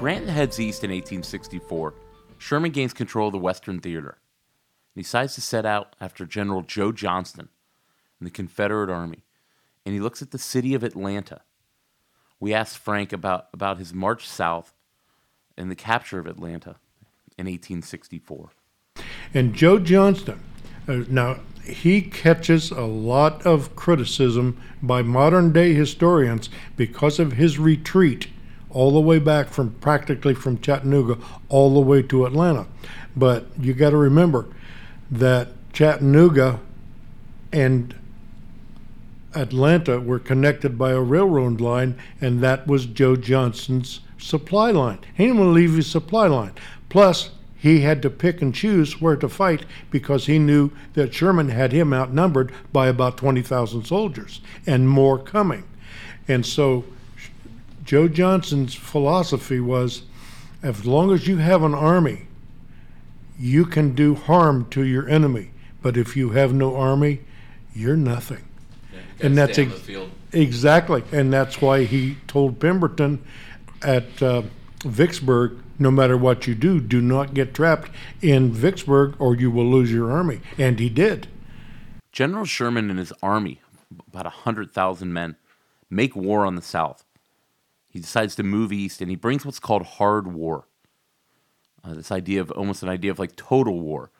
Grant heads east in 1864. Sherman gains control of the Western Theater. And he decides to set out after General Joe Johnston and the Confederate Army. And he looks at the city of Atlanta. We asked Frank about, about his march south and the capture of Atlanta in 1864. And Joe Johnston, uh, now he catches a lot of criticism by modern day historians because of his retreat all the way back from practically from Chattanooga all the way to Atlanta. But you got to remember that Chattanooga and Atlanta were connected by a railroad line, and that was Joe Johnston's supply line. He didn't want to leave his supply line. Plus, he had to pick and choose where to fight because he knew that Sherman had him outnumbered by about 20,000 soldiers and more coming. And so Joe Johnston's philosophy was as long as you have an army, you can do harm to your enemy. But if you have no army, you're nothing. Yeah, and that's ex- exactly, and that's why he told Pemberton at uh, Vicksburg, no matter what you do, do not get trapped in Vicksburg or you will lose your army. And he did. General Sherman and his army, about 100,000 men, make war on the South. He decides to move east and he brings what's called hard war. Uh, this idea of almost an idea of like total war,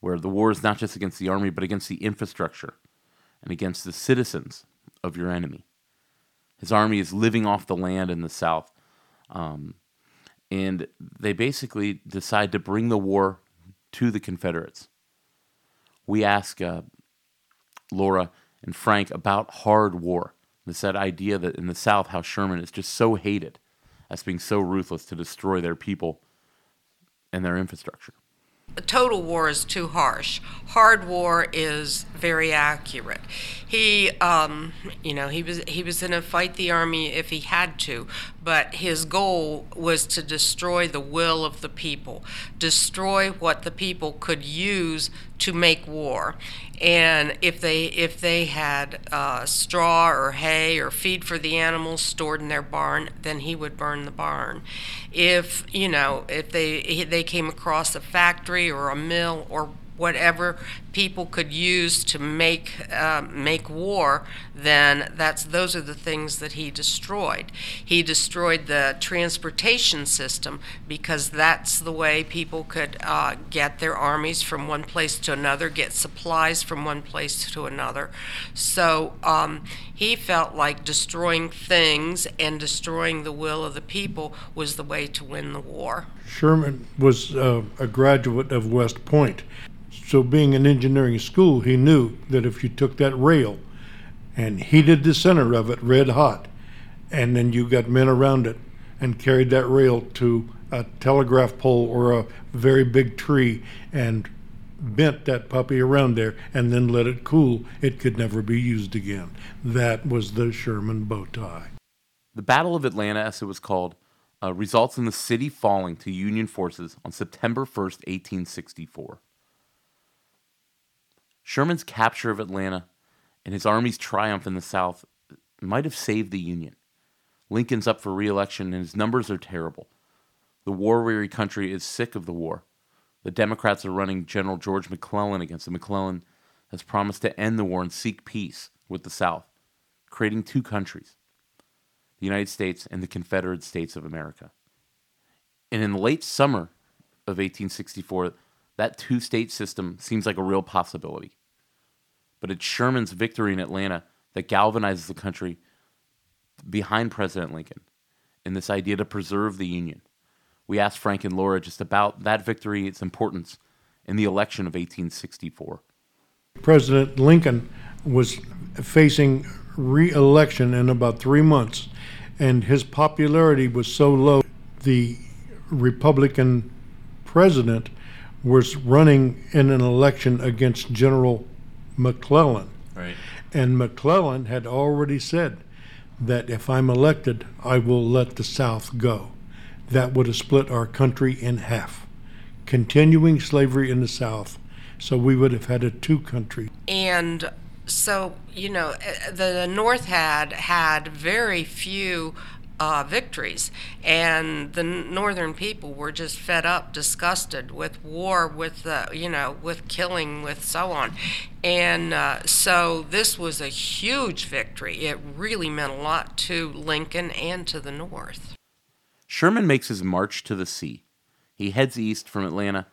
where the war is not just against the army, but against the infrastructure and against the citizens of your enemy. His army is living off the land in the south. Um, and they basically decide to bring the war to the Confederates. We ask uh, Laura and Frank about hard war. It's that idea that in the South, how Sherman is just so hated as being so ruthless to destroy their people and their infrastructure. A total war is too harsh. Hard war is very accurate. He, um, you know, he was he was going to fight the army if he had to, but his goal was to destroy the will of the people, destroy what the people could use to make war. And if they if they had uh, straw or hay or feed for the animals stored in their barn, then he would burn the barn. If you know if they they came across a factory or a mill or whatever people could use to make uh, make war, then that's those are the things that he destroyed. He destroyed the transportation system because that's the way people could uh, get their armies from one place to another, get supplies from one place to another. So um, he felt like destroying things and destroying the will of the people was the way to win the war. Sherman was uh, a graduate of West Point. So, being an engineering school, he knew that if you took that rail and heated the center of it red hot, and then you got men around it and carried that rail to a telegraph pole or a very big tree and bent that puppy around there and then let it cool, it could never be used again. That was the Sherman bow tie. The Battle of Atlanta, as it was called, uh, results in the city falling to Union forces on September 1st, 1864. Sherman's capture of Atlanta and his army's triumph in the South might have saved the Union. Lincoln's up for reelection and his numbers are terrible. The war weary country is sick of the war. The Democrats are running General George McClellan against him. McClellan has promised to end the war and seek peace with the South, creating two countries the United States and the Confederate States of America. And in the late summer of 1864, that two state system seems like a real possibility. But it's Sherman's victory in Atlanta that galvanizes the country behind President Lincoln in this idea to preserve the Union. We asked Frank and Laura just about that victory, its importance in the election of 1864. President Lincoln was facing re election in about three months, and his popularity was so low, the Republican president was running in an election against General McClellan. Right. And McClellan had already said that if I'm elected, I will let the South go. That would have split our country in half, continuing slavery in the South. So we would have had a two country. And so, you know, eh, the North had had very few uh, victories. And the northern people were just fed up, disgusted with war, with, uh, you know, with killing, with so on. And uh, so this was a huge victory. It really meant a lot to Lincoln and to the North. Sherman makes his march to the sea. He heads east from Atlanta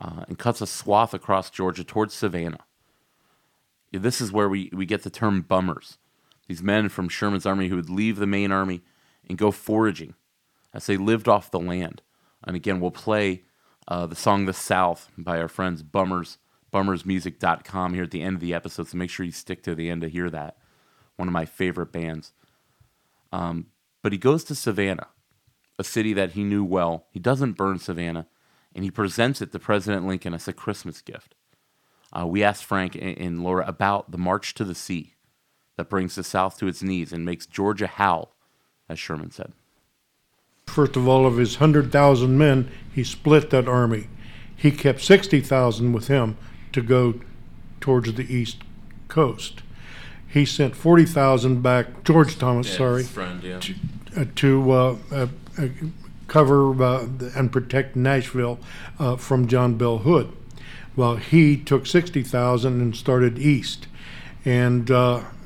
uh, and cuts a swath across Georgia towards Savannah. This is where we, we get the term bummers. These men from Sherman's army who would leave the main army and go foraging as they lived off the land. And again, we'll play uh, the song The South by our friends Bummers, bummersmusic.com here at the end of the episode. So make sure you stick to the end to hear that. One of my favorite bands. Um, but he goes to Savannah, a city that he knew well. He doesn't burn Savannah, and he presents it to President Lincoln as a Christmas gift. Uh, we asked Frank and, and Laura about the March to the Sea that brings the South to its knees and makes Georgia howl as Sherman said. First of all, of his 100,000 men, he split that army. He kept 60,000 with him to go towards the east coast. He sent 40,000 back, George Thomas, yeah, sorry, friend, yeah. to, uh, to uh, uh, uh cover uh, and protect Nashville uh, from John Bell Hood. Well, he took 60,000 and started east. And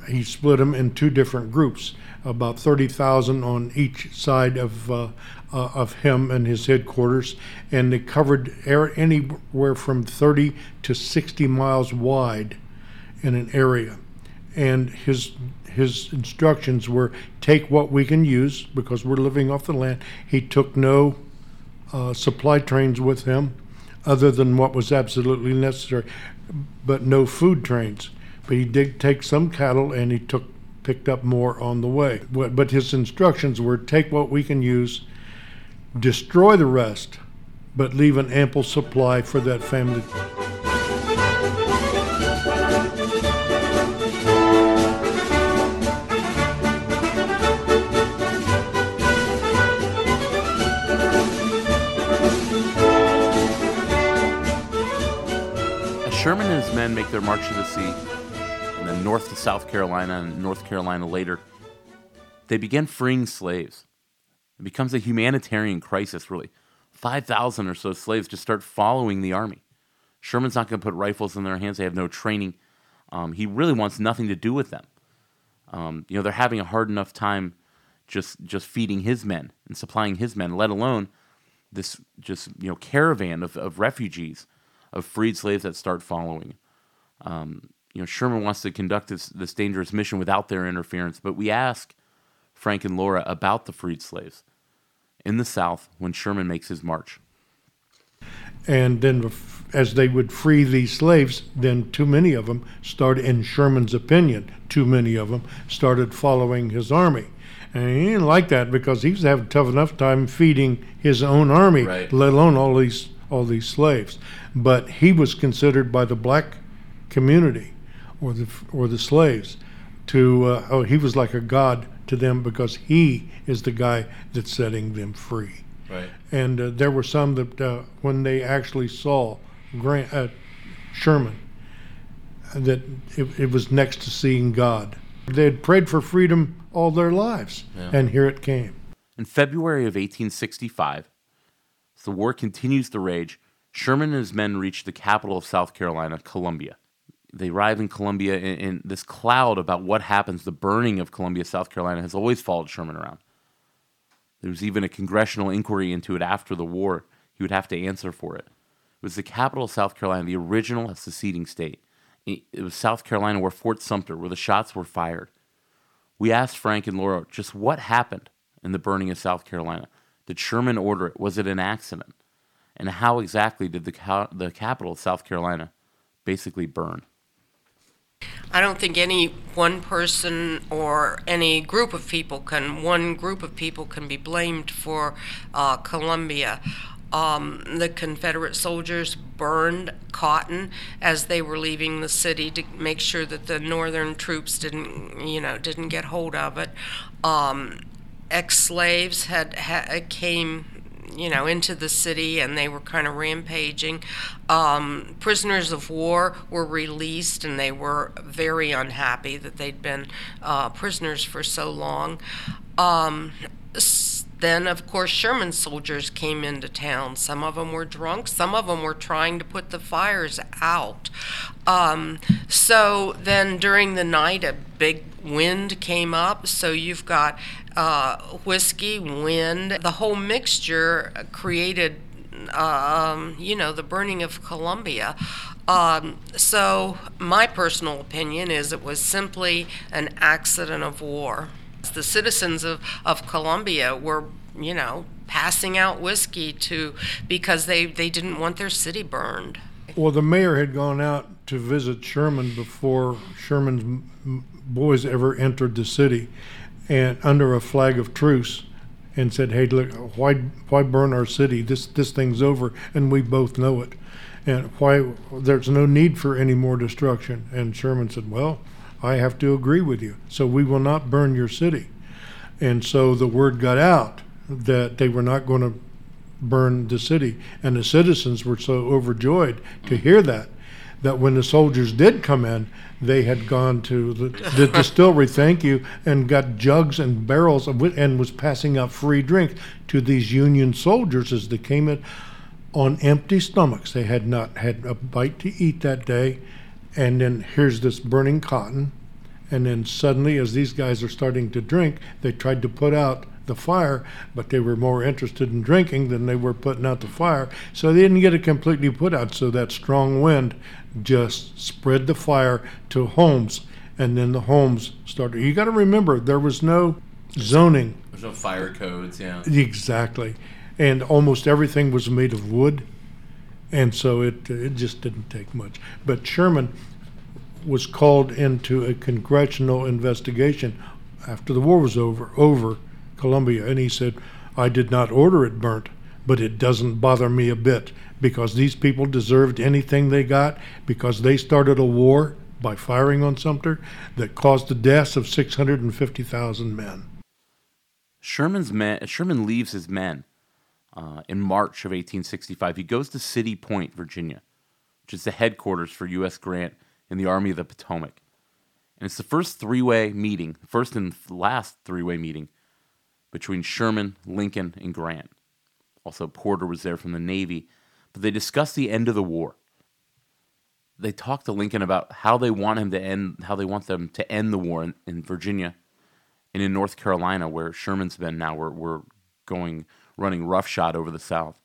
he split them in two different groups about 30,000 on each side of uh, uh, of him and his headquarters, and they covered air, anywhere from 30 to 60 miles wide in an area. And his his instructions were take what we can use because we're living off the land. He took no uh, supply trains with him, other than what was absolutely necessary, but no food trains. But he did take some cattle, and he took picked up more on the way. But his instructions were take what we can use, destroy the rest, but leave an ample supply for that family. Sherman and his men make their march to the sea, north to South Carolina and North Carolina later, they begin freeing slaves. It becomes a humanitarian crisis, really. 5,000 or so slaves just start following the army. Sherman's not going to put rifles in their hands, they have no training. Um, he really wants nothing to do with them. Um, you know, they're having a hard enough time just just feeding his men and supplying his men, let alone this just you know caravan of, of refugees, of freed slaves that start following. Um, you know, Sherman wants to conduct this this dangerous mission without their interference, but we ask Frank and Laura about the freed slaves in the South when Sherman makes his march. And then, as they would free these slaves, then too many of them started, in Sherman's opinion, too many of them started following his army. And he didn't like that because he was having a tough enough time feeding his own army, right. let alone all these all these slaves. But he was considered by the black community or the or the slaves to uh, oh he was like a god to them because he is the guy that's setting them free. Right. And uh, there were some that uh, when they actually saw Grant uh, Sherman that it, it was next to seeing God. They had prayed for freedom all their lives, Yeah. and here it came. In February of 1865, as the war continues to rage, Sherman and his men reach the capital of South Carolina, Columbia. They arrive in Columbia, and, and this cloud about what happens, the burning of Columbia, South Carolina, has always followed Sherman around. There was even a congressional inquiry into it after the war. He would have to answer for it. It was the capital of South Carolina, the original seceding state. It was South Carolina where Fort Sumter, where the shots were fired. We asked Frank and Laura just what happened in the burning of South Carolina. Did Sherman order it? Was it an accident? And how exactly did the, the capital of South Carolina basically burn? I don't think any one person or any group of people can, one group of people can be blamed for uh, Columbia. Um, the Confederate soldiers burned cotton as they were leaving the city to make sure that the Northern troops didn't, you know, didn't get hold of it. Um, ex-slaves had, ha came you know, into the city and they were kind of rampaging. Um, prisoners of war were released and they were very unhappy that they'd been uh, prisoners for so long. Um, then, of course, Sherman's soldiers came into town. Some of them were drunk, some of them were trying to put the fires out. Um, so then during the night, a big wind came up. So you've got uh, whiskey, wind, the whole mixture created, um, you know, the burning of Columbia. Um, so my personal opinion is it was simply an accident of war. The citizens of, of Columbia were, you know, passing out whiskey to because they, they didn't want their city burned. Well, the mayor had gone out to visit Sherman before Sherman's boys ever entered the city, and under a flag of truce, and said, "Hey, look, why why burn our city? This this thing's over, and we both know it, and why there's no need for any more destruction." And Sherman said, "Well, I have to agree with you, so we will not burn your city." And so the word got out that they were not going to burn the city. And the citizens were so overjoyed to hear that, that when the soldiers did come in, they had gone to the, the distillery, thank you, and got jugs and barrels of, whi- and was passing out free drink to these Union soldiers as they came in on empty stomachs. They had not had a bite to eat that day. And then here's this burning cotton. And then suddenly, as these guys are starting to drink, they tried to put out the fire, but they were more interested in drinking than they were putting out the fire. So they didn't get it completely put out. So that strong wind just spread the fire to homes. And then the homes started. You got to remember, there was no zoning There's no fire codes, yeah. Exactly. And almost everything was made of wood. And so it, it just didn't take much. But Sherman was called into a congressional investigation after the war was over, over Columbia. And he said, I did not order it burnt, but it doesn't bother me a bit because these people deserved anything they got because they started a war by firing on Sumter that caused the deaths of 650,000 men. Sherman's men, Sherman leaves his men uh, in March of 1865. He goes to City Point, Virginia, which is the headquarters for U.S. Grant in the Army of the Potomac. And it's the first three way meeting, first and last three way meeting between Sherman, Lincoln, and Grant. Also, Porter was there from the Navy, but they discussed the end of the war. They talked to Lincoln about how they want him to end, how they want them to end the war in, in Virginia and in North Carolina, where Sherman's been now. We're, we're going running roughshod over the South.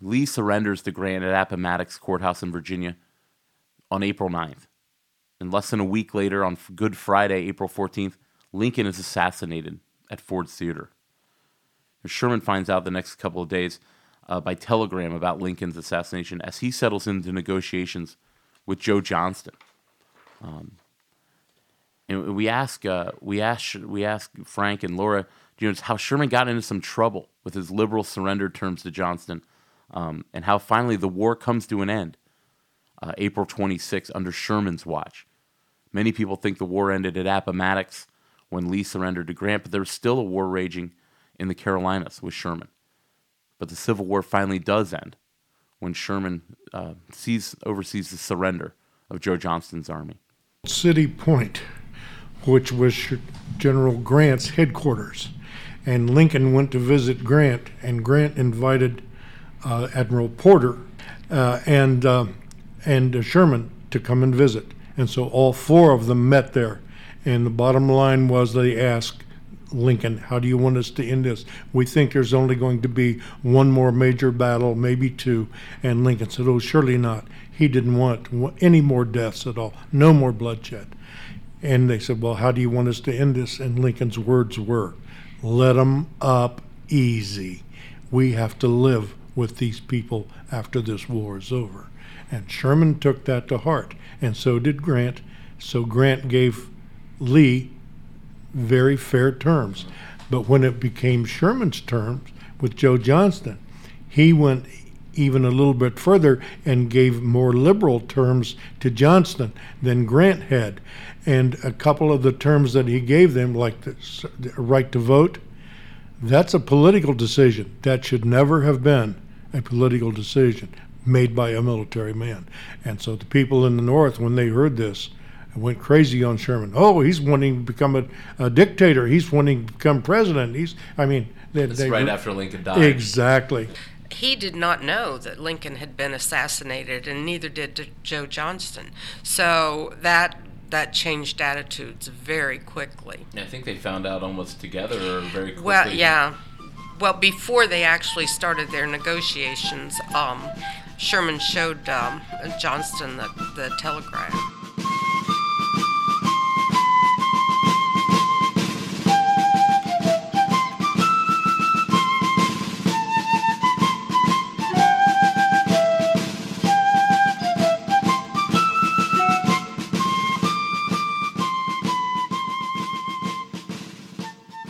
Lee surrenders to Grant at Appomattox Courthouse in Virginia on April 9th. And less than a week later, on Good Friday, April 14th, Lincoln is assassinated at Ford's Theater. Sherman finds out the next couple of days uh, by telegram about Lincoln's assassination as he settles into negotiations with Joe Johnston. Um, and we ask, uh, we ask, we ask Frank and Laura, you know, how Sherman got into some trouble with his liberal surrender terms to Johnston, um, and how finally the war comes to an end, uh, April 26 under Sherman's watch. Many people think the war ended at Appomattox when Lee surrendered to Grant, but there was still a war raging in the Carolinas with Sherman. But the Civil War finally does end when Sherman uh, sees, oversees the surrender of Joe Johnston's army. City Point, which was General Grant's headquarters. And Lincoln went to visit Grant, and Grant invited uh, Admiral Porter uh, and, uh, and Sherman to come and visit. And so all four of them met there. And the bottom line was they asked Lincoln, How do you want us to end this? We think there's only going to be one more major battle, maybe two. And Lincoln said, Oh, surely not. He didn't want any more deaths at all, no more bloodshed. And they said, Well, how do you want us to end this? And Lincoln's words were, Let them up easy. We have to live with these people after this war is over. And Sherman took that to heart, and so did Grant. So Grant gave Lee very fair terms. But when it became Sherman's terms with Joe Johnston, he went even a little bit further and gave more liberal terms to Johnston than Grant had. And a couple of the terms that he gave them, like the, right to vote, that's a political decision. That should never have been a political decision made by a military man. And so the people in the North, when they heard this, went crazy on Sherman. Oh, he's wanting to become a, a dictator. He's wanting to become president. He's, I mean, they, they right after Lincoln died. Exactly. He did not know that Lincoln had been assassinated, and neither did Joe Johnston. So that that changed attitudes very quickly. I think they found out almost together or very quickly. Well, yeah. Well, before they actually started their negotiations, um, Sherman showed um, Johnston the, the telegram.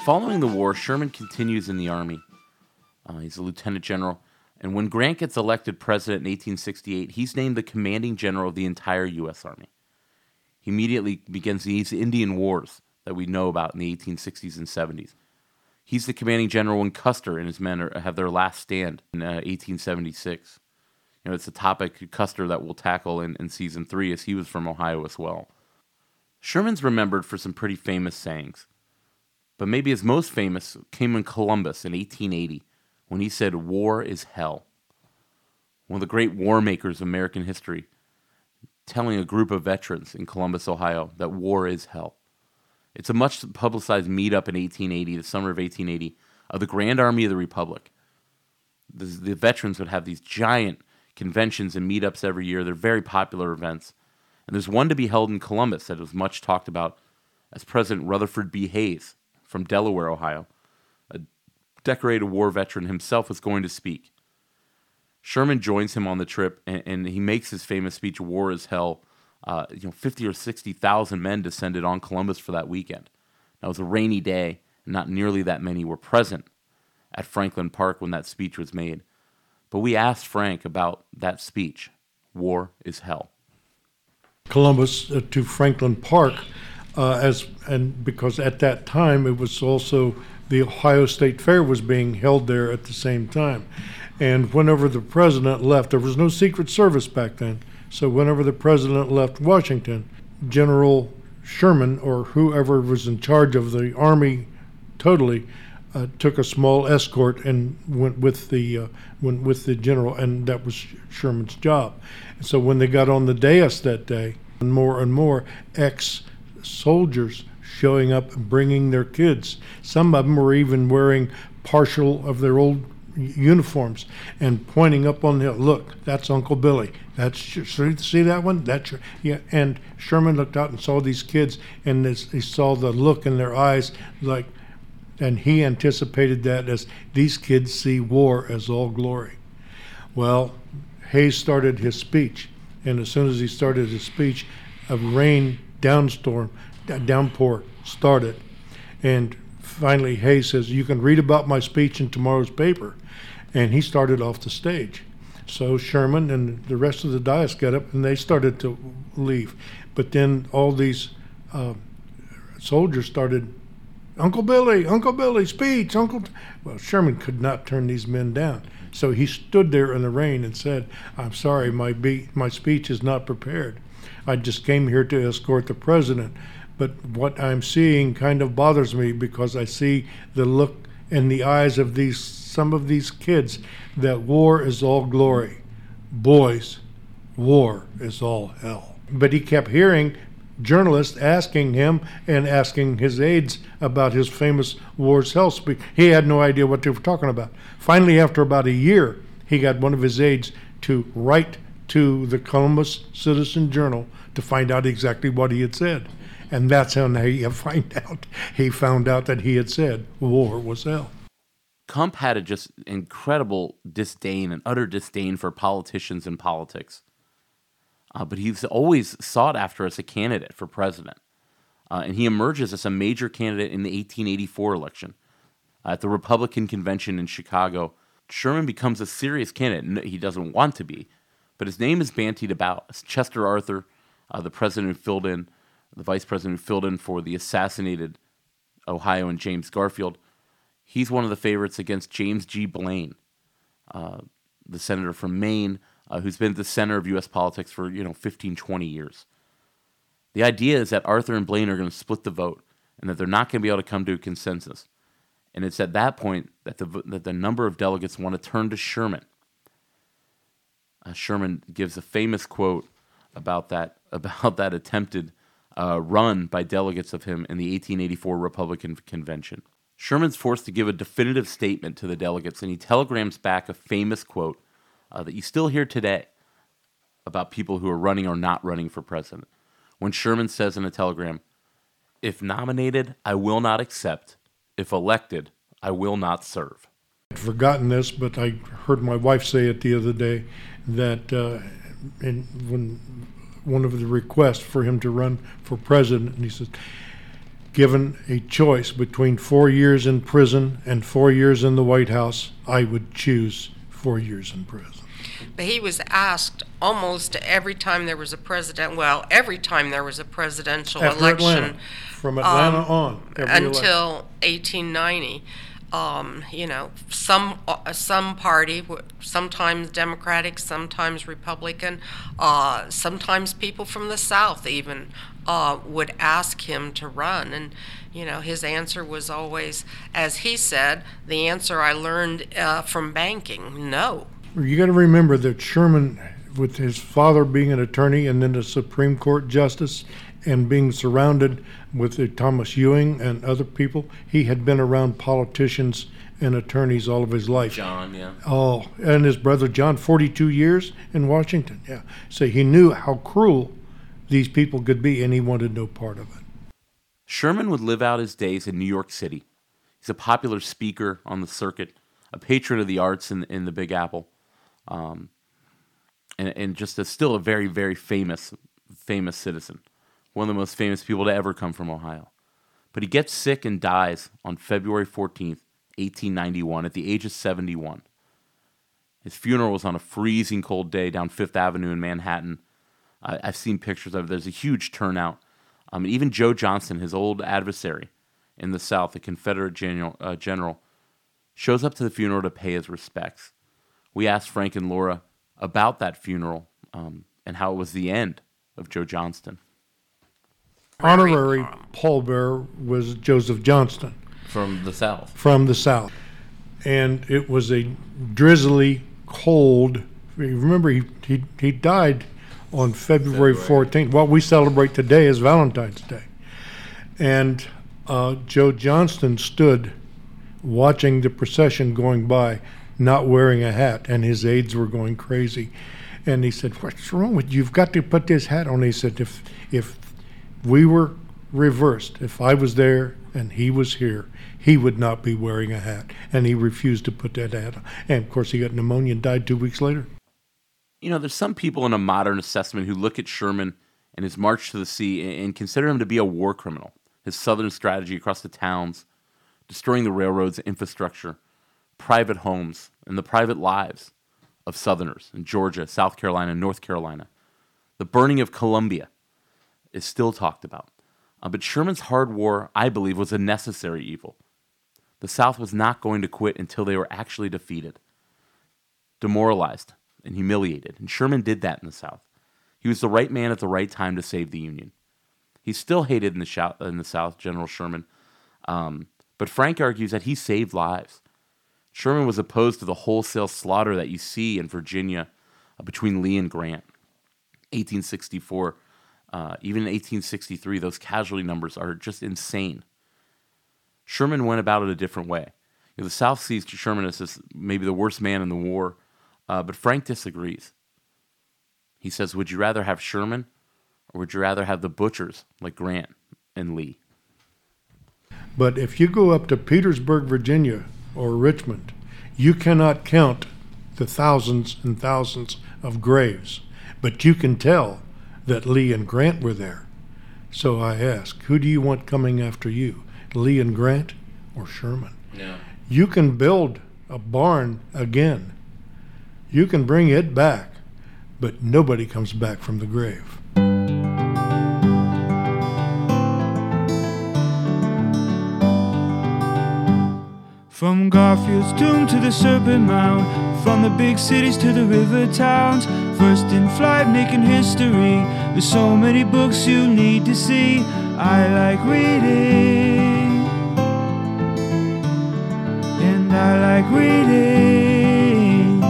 Following the war, Sherman continues in the Army. Uh, he's a lieutenant general. And when Grant gets elected president in 1868, he's named the commanding general of the entire U.S. Army. He immediately begins these Indian Wars that we know about in the 1860s and 70s. He's the commanding general when Custer and his men are, have their last stand in uh, 1876. You know, it's a topic Custer that we'll tackle in, in season three, as he was from Ohio as well. Sherman's remembered for some pretty famous sayings but maybe his most famous came in Columbus in 1880 when he said, War is hell. One of the great war makers of American history, telling a group of veterans in Columbus, Ohio, that war is hell. It's a much publicized meetup in 1880, the summer of 1880, of the Grand Army of the Republic. The, the veterans would have these giant conventions and meetups every year. They're very popular events. And there's one to be held in Columbus that was much talked about as President Rutherford B. Hayes from Delaware, Ohio, a decorated war veteran himself, was going to speak. Sherman joins him on the trip, and, and he makes his famous speech, "War is hell." Uh, you know, fifty or sixty thousand men descended on Columbus for that weekend. Now it was a rainy day, and not nearly that many were present at Franklin Park when that speech was made. But we asked Frank about that speech. War is hell. Columbus uh, to Franklin Park uh, as and because at that time it was also the Ohio State Fair was being held there at the same time, And whenever the president left, there was no Secret Service back then. So whenever the president left Washington, General Sherman or whoever was in charge of the army totally uh, took a small escort and went with the uh, went with the general, and that was Sherman's job. And so when they got on the dais that day, and more and more ex soldiers showing up and bringing their kids. Some of them were even wearing partial of their old uniforms and pointing up on the hill. look that's uncle billy that's see that one that's your, yeah and sherman looked out and saw these kids and this, he saw the look in their eyes like and he anticipated that as these kids see war as all glory well hayes started his speech and as soon as he started his speech a rain downstorm downpour started and finally hayes says you can read about my speech in tomorrow's paper and he started off the stage. So Sherman and the rest of the dais got up and they started to leave. But then all these uh, soldiers started, Uncle Billy, Uncle Billy, speech, Uncle. Well, Sherman could not turn these men down. So he stood there in the rain and said, I'm sorry, my, be- my speech is not prepared. I just came here to escort the president. But what I'm seeing kind of bothers me because I see the look in the eyes of these some of these kids that war is all glory. Boys, war is all hell. But he kept hearing journalists asking him and asking his aides about his famous war's hell speech. He had no idea what they were talking about. Finally, after about a year, he got one of his aides to write to the Columbus Citizen Journal to find out exactly what he had said. And that's how he find out. He found out that he had said war was hell. Cump had a just incredible disdain and utter disdain for politicians and politics. Uh, but he's always sought after as a candidate for president. Uh, and he emerges as a major candidate in the 1884 election. Uh, at the Republican convention in Chicago, Sherman becomes a serious candidate. He doesn't want to be, but his name is bantied about. Chester Arthur, uh, the president who filled in, the vice president who filled in for the assassinated Ohio and James Garfield, He's one of the favorites against James G. Blaine, uh, the senator from Maine, uh, who's been at the center of U.S. politics for you know 15, 20 years. The idea is that Arthur and Blaine are going to split the vote, and that they're not going to be able to come to a consensus. And it's at that point that the that the number of delegates want to turn to Sherman. Uh, Sherman gives a famous quote about that about that attempted uh, run by delegates of him in the 1884 Republican convention. Sherman's forced to give a definitive statement to the delegates, and he telegrams back a famous quote uh, that you still hear today about people who are running or not running for president. When Sherman says in a telegram, If nominated, I will not accept. If elected, I will not serve. I'd forgotten this, but I heard my wife say it the other day that uh, in, when one of the requests for him to run for president, and he says, given a choice between four years in prison and four years in the White House, I would choose four years in prison. But he was asked almost every time there was a president, well, every time there was a presidential After election. Atlanta, from Atlanta um, on. until 1890. Um, you know, some uh, some party, sometimes Democratic, sometimes Republican, uh, sometimes people from the South even uh, would ask him to run. And, you know, his answer was always, as he said, the answer I learned uh, from banking no. You got to remember that Sherman, with his father being an attorney and then a Supreme Court justice, and being surrounded with Thomas Ewing and other people, he had been around politicians and attorneys all of his life. John, yeah. Oh, and his brother John, 42 years in Washington. Yeah. So he knew how cruel these people could be, and he wanted no part of it. Sherman would live out his days in New York City. He's a popular speaker on the circuit, a patron of the arts in, in the Big Apple, um, and, and just a, still a very, very famous, famous citizen. One of the most famous people to ever come from Ohio. But he gets sick and dies on February 14th, 1891, at the age of 71. His funeral was on a freezing cold day down Fifth Avenue in Manhattan I, have seen pictures of it. There's a huge turnout. Um, even Joe Johnston, his old adversary in the South, the Confederate general, uh, general, shows up to the funeral to pay his respects. we asked Frank and Laura about that funeral um, and how it was the end of Joe Johnston. Honorary pallbearer was Joseph Johnston From the South. from the South. And it was a drizzly, cold. Remember, he, he, he died on February 14th. What we celebrate today is Valentine's Day. And uh, Joe Johnston stood watching the procession going by, not wearing a hat, and his aides were going crazy. And he said, "What's wrong with you? You've got to put this hat on." He said, "If if we were reversed, if I was there and he was here, he would not be wearing a hat." And he refused to put that hat on. And of course, he got pneumonia and died two weeks later. You know, there's some people in a modern assessment who look at Sherman and his march to the sea and- consider him to be a war criminal. His southern strategy across the towns, destroying the railroads, infrastructure, private homes, and the private lives of Southerners in Georgia, South Carolina, North Carolina. The burning of Columbia is still talked about. Uh, but Sherman's hard war, I believe, was a necessary evil. The South was not going to quit until they were actually defeated, demoralized, and humiliated. And Sherman did that in the South. He was the right man at the right time to save the Union. He's still hated in the, shou- in the South, General Sherman. Um, but Frank argues that he saved lives. Sherman was opposed to the wholesale slaughter that you see in Virginia uh, between Lee and Grant. 1864, uh, even in 1863, those casualty numbers are just insane. Sherman went about it a different way. You know, the South sees Sherman as maybe the worst man in the war, uh, but Frank disagrees. He says, Would you rather have Sherman or would you rather have the butchers like Grant and Lee? But if you go up to Petersburg, Virginia, or Richmond, you cannot count the thousands and thousands of graves, but you can tell that Lee and Grant were there. So I ask, who do you want coming after you, Lee and Grant or Sherman? Yeah. You can build a barn again. You can bring it back, but nobody comes back from the grave. From Garfield's tomb to the Serpent Mound, from the big cities to the river towns, first in flight making history. There's so many books you need to see. I like reading, and I like reading.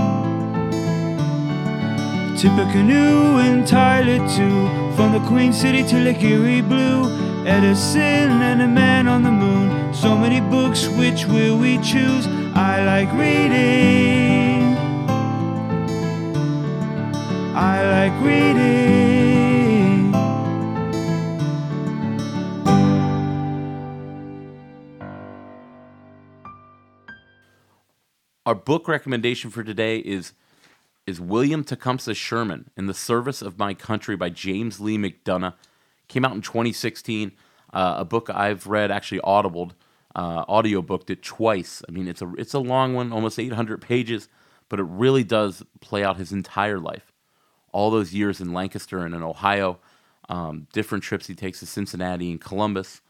Tippecanoe and Tyler too, from the Queen City to Lake Erie Blue. Edison and a man on the moon. So many books, which will we choose? I like reading. I like reading. Our book recommendation for today is is William Tecumseh Sherman in the Service of My Country by James Lee McDonough. Came out in 2016. Uh, a book I've read, actually audibled, uh, audiobooked it twice. I mean, it's a it's a long one, almost 800 pages, but it really does play out his entire life. All those years in Lancaster and in Ohio, um, different trips he takes to Cincinnati and Columbus,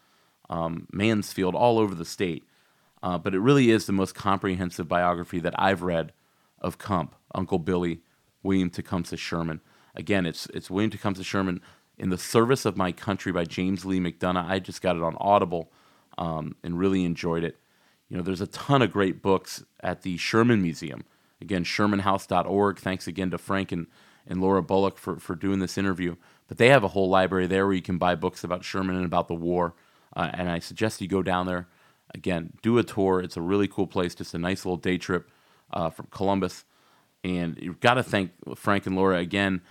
um, Mansfield, all over the state. Uh, but it really is the most comprehensive biography that I've read of Cump, Uncle Billy, William Tecumseh Sherman. Again, it's it's William Tecumseh Sherman in the Service of My Country by James Lee McDonough. I just got it on Audible um, and really enjoyed it. You know, there's a ton of great books at the Sherman Museum. Again, ShermanHouse.org. Thanks again to Frank and, and Laura Bullock for, for doing this interview. But they have a whole library there where you can buy books about Sherman and about the war. Uh, and I suggest you go down there. Again, do a tour. It's a really cool place, just a nice little day trip uh, from Columbus. And you've got to thank Frank and Laura again.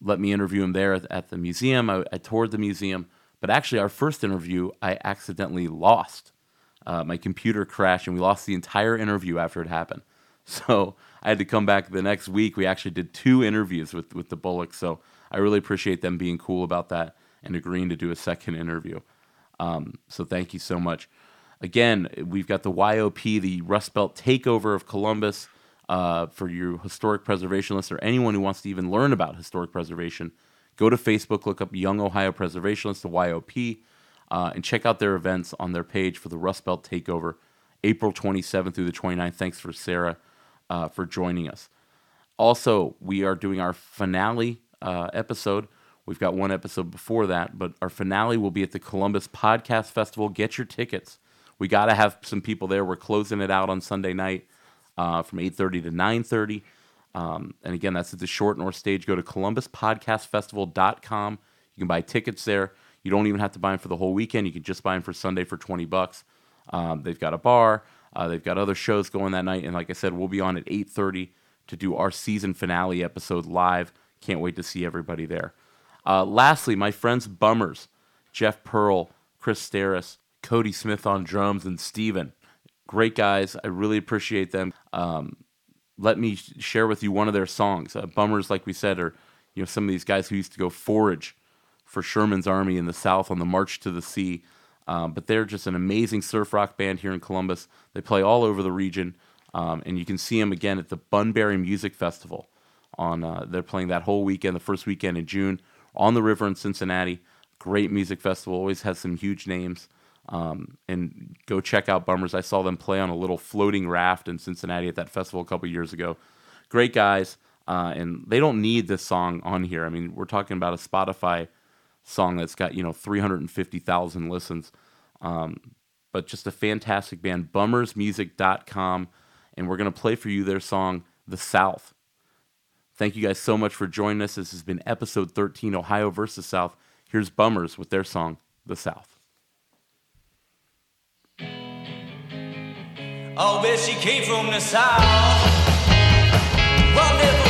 Let me interview him there at, at the museum. I, I toured the museum. But actually, our first interview, I accidentally lost. Uh, my computer crashed, and we lost the entire interview after it happened. So I had to come back the next week. We actually did two interviews with, with the Bullocks. So I really appreciate them being cool about that and agreeing to do a second interview. Um, so thank you so much. Again, we've got the YOP, the Rust Belt takeover of Columbus. Uh, for your historic preservationists or anyone who wants to even learn about historic preservation, go to Facebook, look up Young Ohio Preservationists, the YOP, uh, and check out their events on their page for the Rust Belt Takeover, April 27th through the 29th. Thanks for Sarah uh, for joining us. Also, we are doing our finale uh, episode. We've got one episode before that, but our finale will be at the Columbus Podcast Festival. Get your tickets. We got to have some people there. We're closing it out on Sunday night uh, from 8.30 to 9.30. Um, and again, that's at the Short North Stage. Go to columbuspodcastfestival.com. You can buy tickets there. You don't even have to buy them for the whole weekend. You can just buy them for Sunday for 20 bucks. Um, they've got a bar. Uh, they've got other shows going that night. And like I said, we'll be on at 8.30 to do our season finale episode live. Can't wait to see everybody there. Uh, lastly, my friends Bummers, Jeff Pearl, Chris Steris, Cody Smith on drums, and Steven. Great guys. I really appreciate them. Um, let me share with you one of their songs. Uh, Bummers, like we said, are you know some of these guys who used to go forage for Sherman's army in the South on the March to the Sea. Um, but they're just an amazing surf rock band here in Columbus. They play all over the region, um, and you can see them again at the Bunbury Music Festival. On uh, they're playing that whole weekend, the first weekend in June, on the river in Cincinnati. Great music festival, always has some huge names. Um, and go check out Bummers. I saw them play on a little floating raft in Cincinnati at that festival a couple years ago. Great guys, uh, and they don't need this song on here. I mean, we're talking about a Spotify song that's got you know 350,000 listens, um, but just a fantastic band. Bummersmusic.com, and we're gonna play for you their song "The South." Thank you guys so much for joining us. This has been episode 13, Ohio versus South. Here's Bummers with their song "The South." Oh, bet she came from the south. Well,